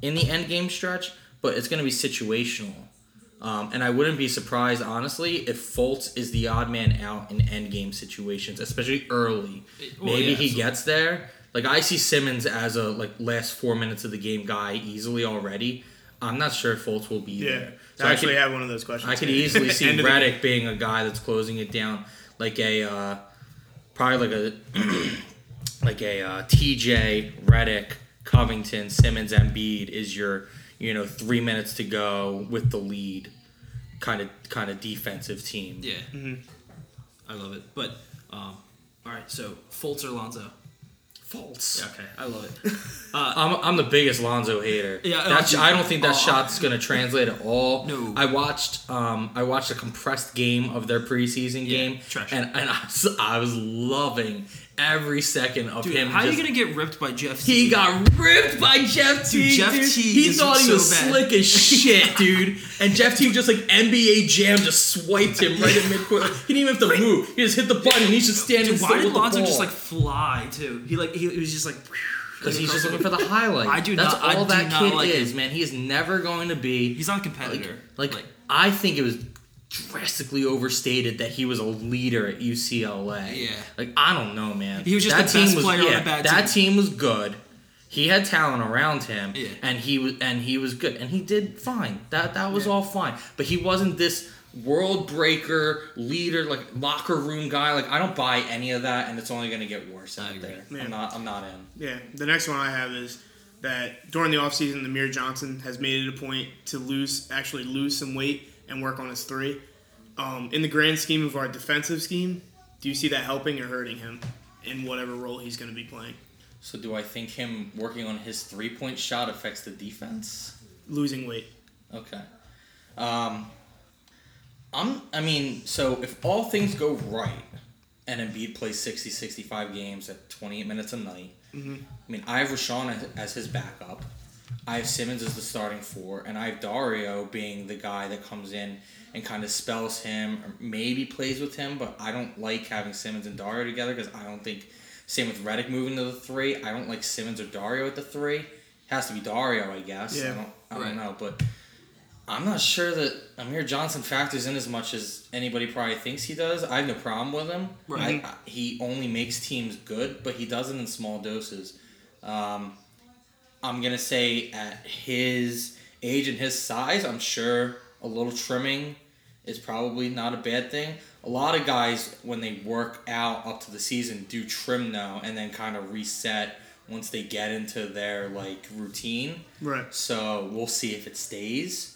in the end game stretch, but it's going to be situational. Um, and I wouldn't be surprised, honestly, if Fultz is the odd man out in end game situations, especially early. Well, Maybe yeah, he so- gets there. Like I see Simmons as a like last four minutes of the game guy easily already. I'm not sure if Fultz will be Yeah. there. So I I actually could, have one of those questions. I could easily [laughs] see End of the game. Redick being a guy that's closing it down, like a uh, probably like a [clears throat] like a uh, TJ Redick Covington, Simmons, Embiid is your you know three minutes to go with the lead kind of kind of defensive team. Yeah. I love it. But um, all right, so Fultz or Lonzo? Fultz. Yeah, okay, I love it. [laughs] I'm, I'm the biggest Lonzo hater. Yeah, That's, uh, I don't think that uh, shot's gonna translate at all. No. I watched um I watched a compressed game of their preseason Yeah, game, trash. and and I was, I was loving every second of Dude, him. how are you gonna get ripped by Jeff? He Teague? got ripped by Jeff Dude, Teague. Jeff dude. Teague He thought he so was bad. slick as shit, [laughs] dude. And Jeff Teague just like NBA Jam just swiped him right in midcourt. He didn't even have to move. He just hit the button. and He's just standing Dude, why did the Lonzo Ball. just like fly too? He like he, he was just like [laughs] Because he's just looking for the highlight. I do That's not- I all do that kid like is, him. man. He is never going to be. he's not a like, competitor. like, I think it was drastically overstated that he was a leader at UCLA. Yeah. Like I don't know, man. He was just that the best was, player on yeah, a bad team. That team was good. He had talent around him, Yeah. and he was and he was good, and he did fine. That that was all fine, but he wasn't this world breaker leader, like locker room guy. Like I don't buy any of that, and it's only going to get worse I out agree. there. Yeah. I'm not. I'm not in. Yeah, the next one I have is that during the offseason, Amir Johnson has made it a point to lose, actually lose some weight and work on his three. Um, in the grand scheme of our defensive scheme, do you see that helping or hurting him in whatever role he's going to be playing? So do I think him working on his three point shot affects the defense? Losing weight. Okay. Um, I'm. I mean, so if all things go right, and Embiid plays 60, 65 games at 28 minutes a night, I mean, I have Richaun as, as his backup. I have Simmons as the starting four, and I have Dario being the guy that comes in and kind of spells him, or maybe plays with him. But I don't like having Simmons and Dario together because I don't think. Same with Redick moving to the three. I don't like Simmons or Dario at the three. It has to be Dario, I guess. I Yeah. don't. I don't know, but I'm not sure that Amir Johnson factors in as much as anybody probably thinks he does. I have no problem with him. Right. I, I- he only makes teams good, but he does it in small doses. Um, I'm gonna say at his age and his size, I'm sure a little trimming is probably not a bad thing. A lot of guys, when they work out up to the season, do trim now and then kind of reset once they get into their like routine. Right. So we'll see if it stays.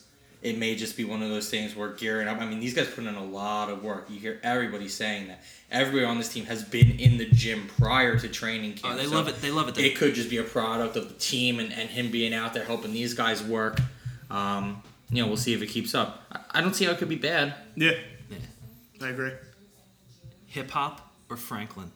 It may just be one of those things where gearing up. I mean, these guys put in a lot of work. You hear everybody saying that. Everybody on this team has been in the gym prior to training camp. Oh, they So love it. They love it. It could just be a product of the team and, and him being out there helping these guys work. Um, you know, we'll see if it keeps up. I, I don't see how it could be bad. Yeah, Yeah. I agree. Hip hop or Franklin?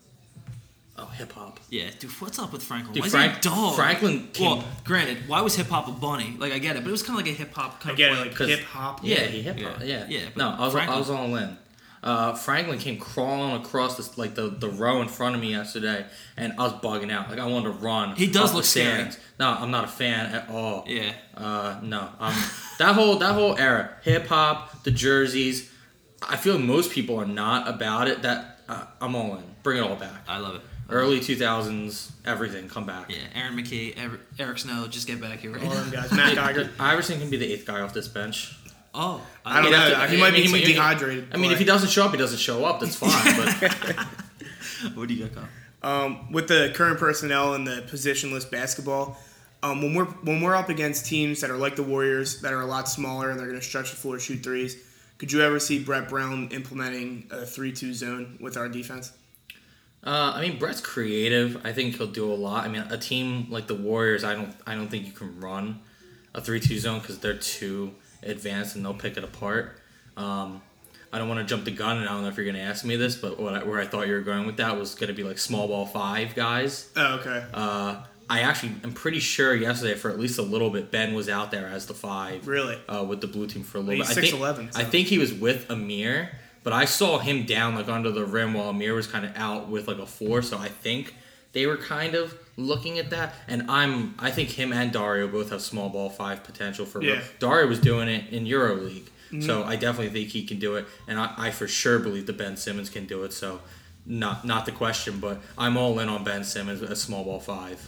Oh, hip hop. Yeah, dude, what's up with Franklin? Dude, Why is he a dog? Franklin came- Well, granted, why was hip hop a bunny? Like I get it, but it was kind of like a hip hop kind I get it, of like 'Cause- hip hop. Yeah, Yeah, he hip hop. yeah, Yeah, yeah, No, I was, I Franklin- was all in. Uh, Franklin came crawling across this like the, the row in front of me yesterday, and I was bugging out. Like I wanted to run. He does look the scary. stands. No, I'm not a fan at all. Yeah. Uh, no. Um, that whole that whole era, hip hop, the jerseys. I feel most people are not about it. That uh, I'm all in. Bring it all back. I love it. Early 2000s, everything come back. Yeah, Aaron McKie, Ever- Eric Snow, just get back here right All now. them guys. Matt Geiger. Iverson can be the eighth guy off this bench. Oh, I don't He'd know. have to- he might be I mean, too he- dehydrated. I mean, if he doesn't show up, he doesn't show up. That's fine. But [laughs] What do you got, Kyle? um, with the current personnel and the positionless basketball, um, when we're when we're up against teams that are like the Warriors that are a lot smaller and they're going to stretch the floor, shoot threes, could you ever see Brett Brown implementing a three-two zone with our defense? Uh, I mean, Brett's creative. I think he'll do a lot. I mean, a team like the Warriors, I don't, I don't think you can run a three-two zone because they're too advanced and they'll pick it apart. Um, I don't want to jump the gun, and I don't know if you're going to ask me this, but what I, where I thought you were going with that was going to be like small ball five guys. Oh, okay. Uh, I actually am pretty sure yesterday for at least a little bit Ben was out there as the five. Really? Uh, with the blue team for a little He's bit. I think, 6'11", so- I think he was with Amir, but I saw him down like under the rim while Amir was kind of out with like a four. So I think they were kind of looking at that. And I'm I think him and Dario both have small ball five potential for. Yeah. Dario was doing it in EuroLeague, so I definitely think he can do it. And I, I for sure believe that Ben Simmons can do it. So. Not, not the question, but I'm all in on Ben Simmons at small ball five.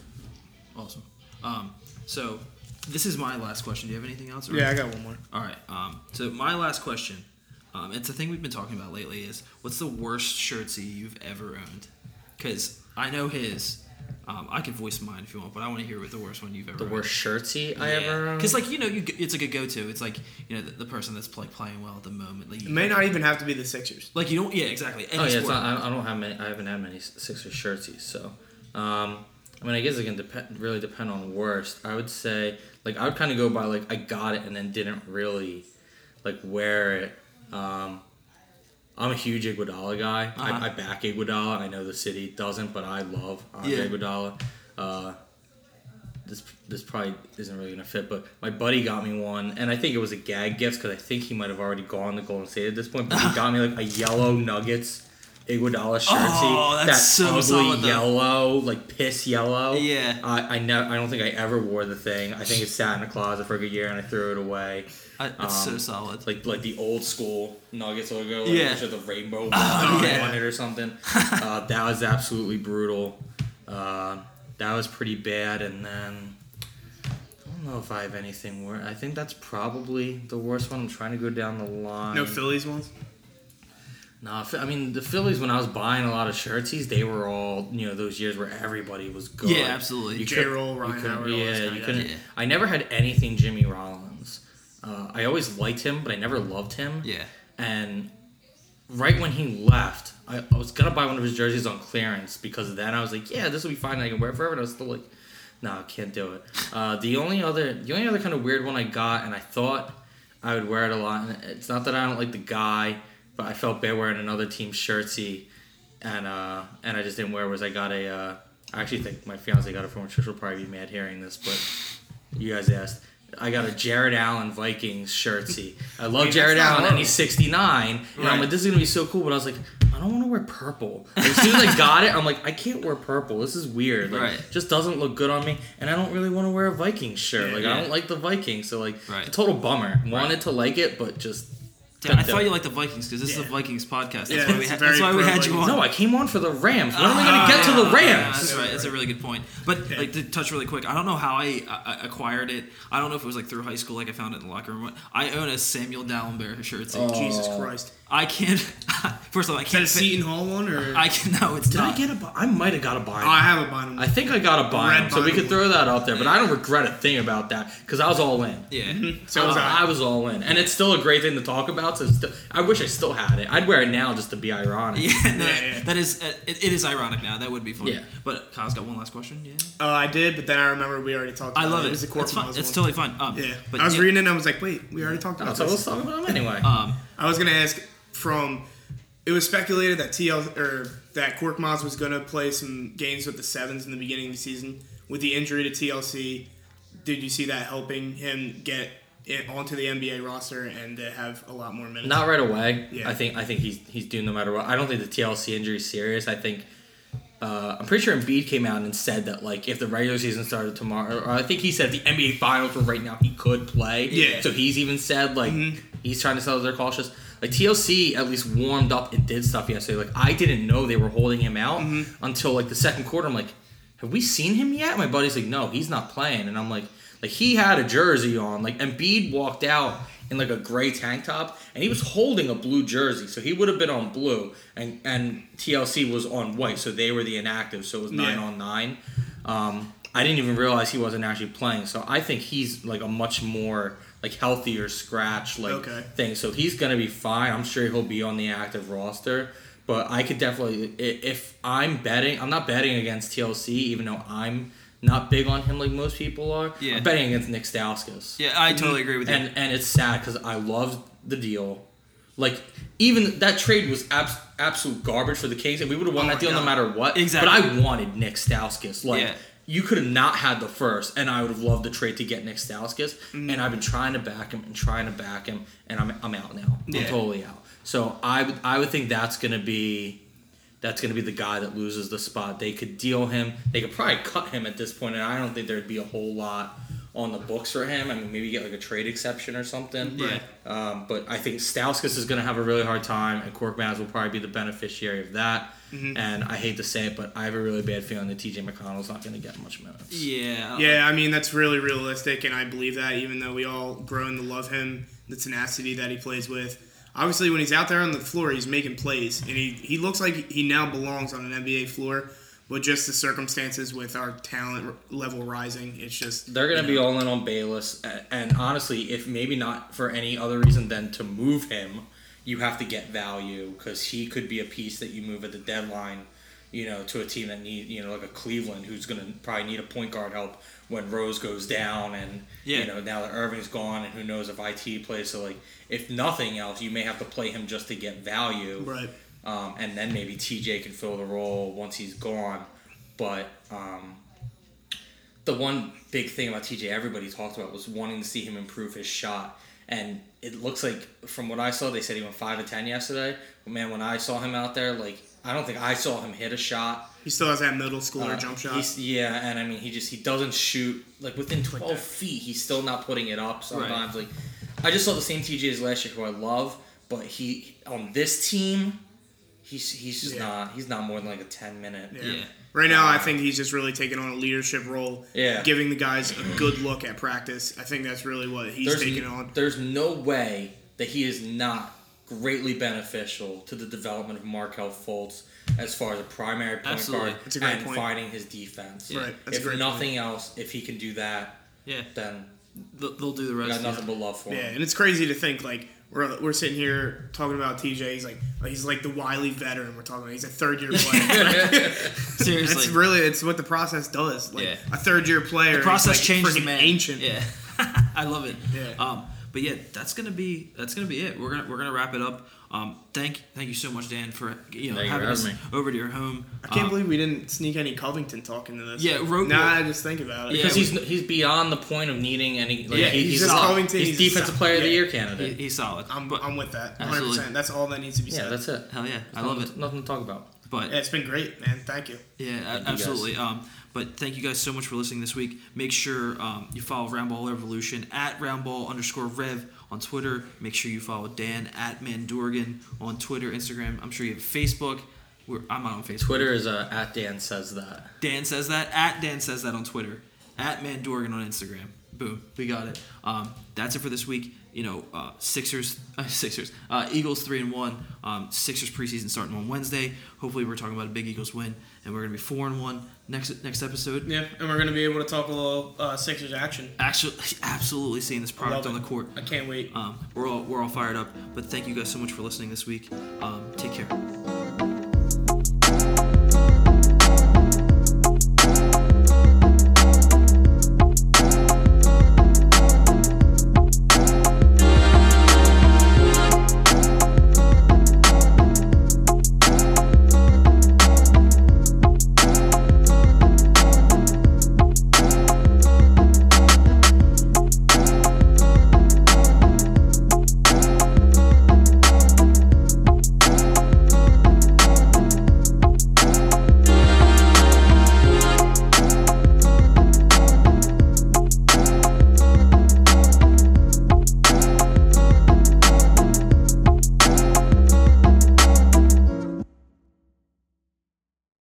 Awesome. Um, so this is my last question. Do you have anything else? or- Yeah, I got one more. All right. Um, so my last question, um, it's a thing we've been talking about lately. Is what's the worst shirtsy you've ever owned? Because I know his, Um, I can voice mine if you want, but I want to hear what the worst one you've ever. The worst shirtsy I ever owned. Because like you know, you, it's like a go-to. It's like you know the, the person that's like playing well at the moment. Like, you, It may not even have to be the Sixers. like you don't. Yeah, exactly. Any Oh yeah, it's not, I I don't have many. I haven't had many Sixers shirtsies. So, um, I mean, I guess it can depend. Really depend on worst. I would say like I would kind of go by like I got it and then didn't really like wear it. Um, I'm a huge Iguodala guy. Uh-huh. I, I back Iguodala. I know the city doesn't, but I love Andre Yeah. Iguodala. Uh, this this probably isn't really gonna fit, but my buddy got me one, and I think it was a gag gift because I think he might have already gone to Golden State at this point. But he [laughs] got me like a yellow Nuggets Iguodala shirt. Oh, that's that so ugly solid, yellow, like piss yellow. Yeah. I I know I don't think I ever wore the thing. I think it sat in the closet for a good year, and I threw it away. I, it's so um, solid. Like like the old school Nuggets logo, like Yeah. with the rainbow [laughs] Oh, on yeah. it or something. [laughs] uh, that was absolutely brutal. Uh, that was pretty bad, and then I don't know if I have anything worse. I think that's probably the worst one. I'm trying to go down the line. No Phillies ones. No, I mean the Phillies. When I was buying a lot of shirtsies, they were all you know those years where everybody was good. Yeah, absolutely. You J. could- Roll, you Ryan couldn't- Howard, all those Yeah, you couldn't. Yeah. I never had anything Jimmy Rollins. Uh, I always liked him, but I never loved him. Yeah. And right when he left, I, I was gonna buy one of his jerseys on clearance because then I was like, yeah, this will be fine. I can wear it forever. And I was still like, no, I can't do it. Uh, the only other, the only other kind of weird one I got, and I thought I would wear it a lot. And it's not that I don't like the guy, but I felt bad wearing another team's shirtsy, and uh, and I just didn't wear. it, Was I got a? Uh, I actually think my fiance got it from. Trish will probably be mad hearing this, but you guys asked. I got a Jared Allen Vikings shirtsy. I love Jared Allen, and he's 69. And I'm like, this is gonna be so cool. But I was like, I don't want to wear purple. And as soon as I got it, I'm like, I can't wear purple. This is weird. Like, Right. just doesn't look good on me. And I don't really want to wear a Vikings shirt. Yeah, like, yeah. I don't like the Vikings. So like, Right. total bummer. Wanted to like it, but just. Damn, I thought you liked the Vikings because this is Yeah. a Vikings podcast. That's Yeah, why we, ha- that's why we had you on. No, I came on for the Rams. When am I Ah, gonna get to the yeah, Rams? That's right. That's a really good point. But like to touch really quick, I don't know how I, I I acquired it. I don't know if it was like through high school, like I found it in the locker room. I own a Samuel Dalembert shirt. Oh. Jesus Christ. I can't. [laughs] First of all, I can't. Is that can't. a fit- Seton Hall one or? I can. No, it's Did not. I get a? bu- I might have got a buy. oh, I have a bottom. I think I got a buy, so we could throw that out there. But I don't regret a thing about that because I was all in. Yeah. so was Uh, I. I was all in, and it's still a great thing to talk about. So it's still, I wish I still had it. I'd wear it now just to be ironic. Yeah, no, Yeah, yeah. that is uh, it, it is ironic now. That would be funny. Yeah. But Kyle's got one last question. Yeah. Uh, I did, but then I remember we already talked. I about love it. it. It was the Cork it's fun. It's totally fun. Um, Yeah, But I was yeah, reading it and I was like, wait, we already talked Oh, about so this. let's talk about them anyway. Um, I was gonna ask from. It was speculated that TL or that Korkmaz was gonna play some games with the sevens in the beginning of the season. With the injury to TLC, did you see that helping him get it onto the NBA roster and have a lot more minutes? Not right away. Yeah. I think I think he's he's due no matter what. I don't think the TLC injury is serious. I think uh, I'm pretty sure Embiid came out and said that like if the regular season started tomorrow, or I think he said the NBA Finals were right now he could play. Yeah. So he's even said like Mhm. he's trying to sell they're cautious. Like TLC at least warmed up and did stuff yesterday. Like I didn't know they were holding him out Mm-hmm. until like the second quarter. I'm like, have we seen him yet? My buddy's like, no, he's not playing. And I'm like, like he had a jersey on. Like Embiid walked out in like a gray tank top, and he was holding a blue jersey, so he would have been on blue, and and TLC was on white, so they were the inactive, so it was nine Yeah. on nine. Um, I didn't even realize he wasn't actually playing, so I think he's like a much more like healthier scratch like Okay. thing. So he's gonna be fine. I'm sure he'll be on the active roster. But I could definitely, if I'm betting, I'm not betting against TLC, even though I'm not big on him like most people are. Yeah. I'm betting against Nick Stauskas. yeah, I totally agree with you. And and it's sad because I loved the deal. Like even that trade was abs- absolute garbage for the Kings, and we would have won Oh that deal no matter what. Exactly. But I wanted Nick Stauskas. Like Yeah. you could have not had the first, and I would have loved the trade to get Nick Stauskas. Mm. And I've been trying to back him and trying to back him, and I'm I'm out now. I'm Yeah. totally out. So I would I would think that's gonna be. That's going to be the guy that loses the spot. They could deal him. They could probably cut him at this point, and I don't think there'd be a whole lot on the books for him. I mean, maybe get like a trade exception or something. Yeah. Um, but I think Stauskas is going to have a really hard time, and Korkmaz will probably be the beneficiary of that. Mm-hmm. And I hate to say it, but I have a really bad feeling that TJ McConnell's not going to get much minutes. yeah. Yeah, I mean that's really realistic, and I believe that. Even though we all grown to love him, the tenacity that he plays with. Obviously, when he's out there on the floor, he's making plays, and he, he looks like he now belongs on an NBA floor. but just the circumstances with our talent level rising, it's just They're gonna you be all in on Bayless, and honestly, if maybe not for any other reason than to move him, you have to get value because he could be a piece that you move at the deadline. You know, to a team that need you know like a Cleveland who's gonna probably need a point guard help when Rose goes down, and Yeah. you know now that Irving's gone, and who knows if IT plays. So like, if nothing else, you may have to play him just to get value right. um, and then maybe TJ can fill the role once he's gone. But um, the one big thing about TJ everybody talked about was wanting to see him improve his shot. And it looks like, from what I saw, they said he went five to ten yesterday. But man, when I saw him out there, like I don't think I saw him hit a shot. He still has that middle schooler Uh, jump shot. he's- yeah, and I mean, he just he doesn't shoot like within twelve that. feet. He's still not putting it up. Sometimes, like I just saw the same TJ as last year, who I love, but he on this team, he's he's just Yeah. not he's not more than like a ten minute. Yeah. Yeah. Right now, I think he's just really taking on a leadership role. Yeah. Giving the guys a good look at practice. I think that's really what he's There's taking on. there's no way that he is not greatly beneficial to the development of Markelle Fultz as far as a primary point Absolutely. guard That's a great and point. finding his defense. Right. That's a if great nothing else, if he can do that, Yeah, then they'll, they'll do the rest. got nothing but love for him. Yeah, and it's crazy to think like we're, we're sitting here talking about TJ. He's like he's like the wily veteran. We're talking about he's a third year [laughs] player. Seriously, It's really it's what the process does. Like Yeah. a third year player. the process is like changes man. ancient. Yeah, [laughs] I love it. Yeah. Um, but yeah, that's gonna be that's gonna be it. We're gonna we're gonna wrap it up. Um, thank thank you so much, Dan, for you know Thank you having for us having over to your home. I can't Um, believe we didn't sneak any Covington talk into this. Yeah, Ro- now I just think about it. Because we- he's he's beyond the point of needing any. Like, Yeah, he- he's he's, just not- Covington, He's, he's defensive a- player of the yeah. year he, candidate. he's solid. I'm, but I'm with that. 100. Absolutely. percent That's all that needs to be said. yeah, that's it. hell yeah, I love Nothing- it. Nothing to talk about. But Yeah, it's been great, man. Thank you. Yeah, a- guys. absolutely. Um, but thank you guys so much for listening this week. Make sure um, you follow Roundball Revolution at Roundball underscore Rev on Twitter. Make sure you follow Dan at Mandorgan on Twitter, Instagram. I'm sure you have Facebook. We're, I'm not on Facebook. Twitter is uh, at Dan says that. Dan says that. At Dan says that on Twitter. At Mandorgan on Instagram. Boom. We got it. Um, that's it for this week. You know, uh, Sixers, uh, [laughs] Sixers, uh, Eagles three and one. Um, Sixers preseason starting on Wednesday. Hopefully, we're talking about a big Eagles win, and we're gonna be four and one next next episode. Yeah, and we're gonna be able to talk a little uh, Sixers action. Actually, absolutely seeing this product on the court. I can't wait. Um, we're all we're all fired up. But thank you guys so much for listening this week. Um, take care.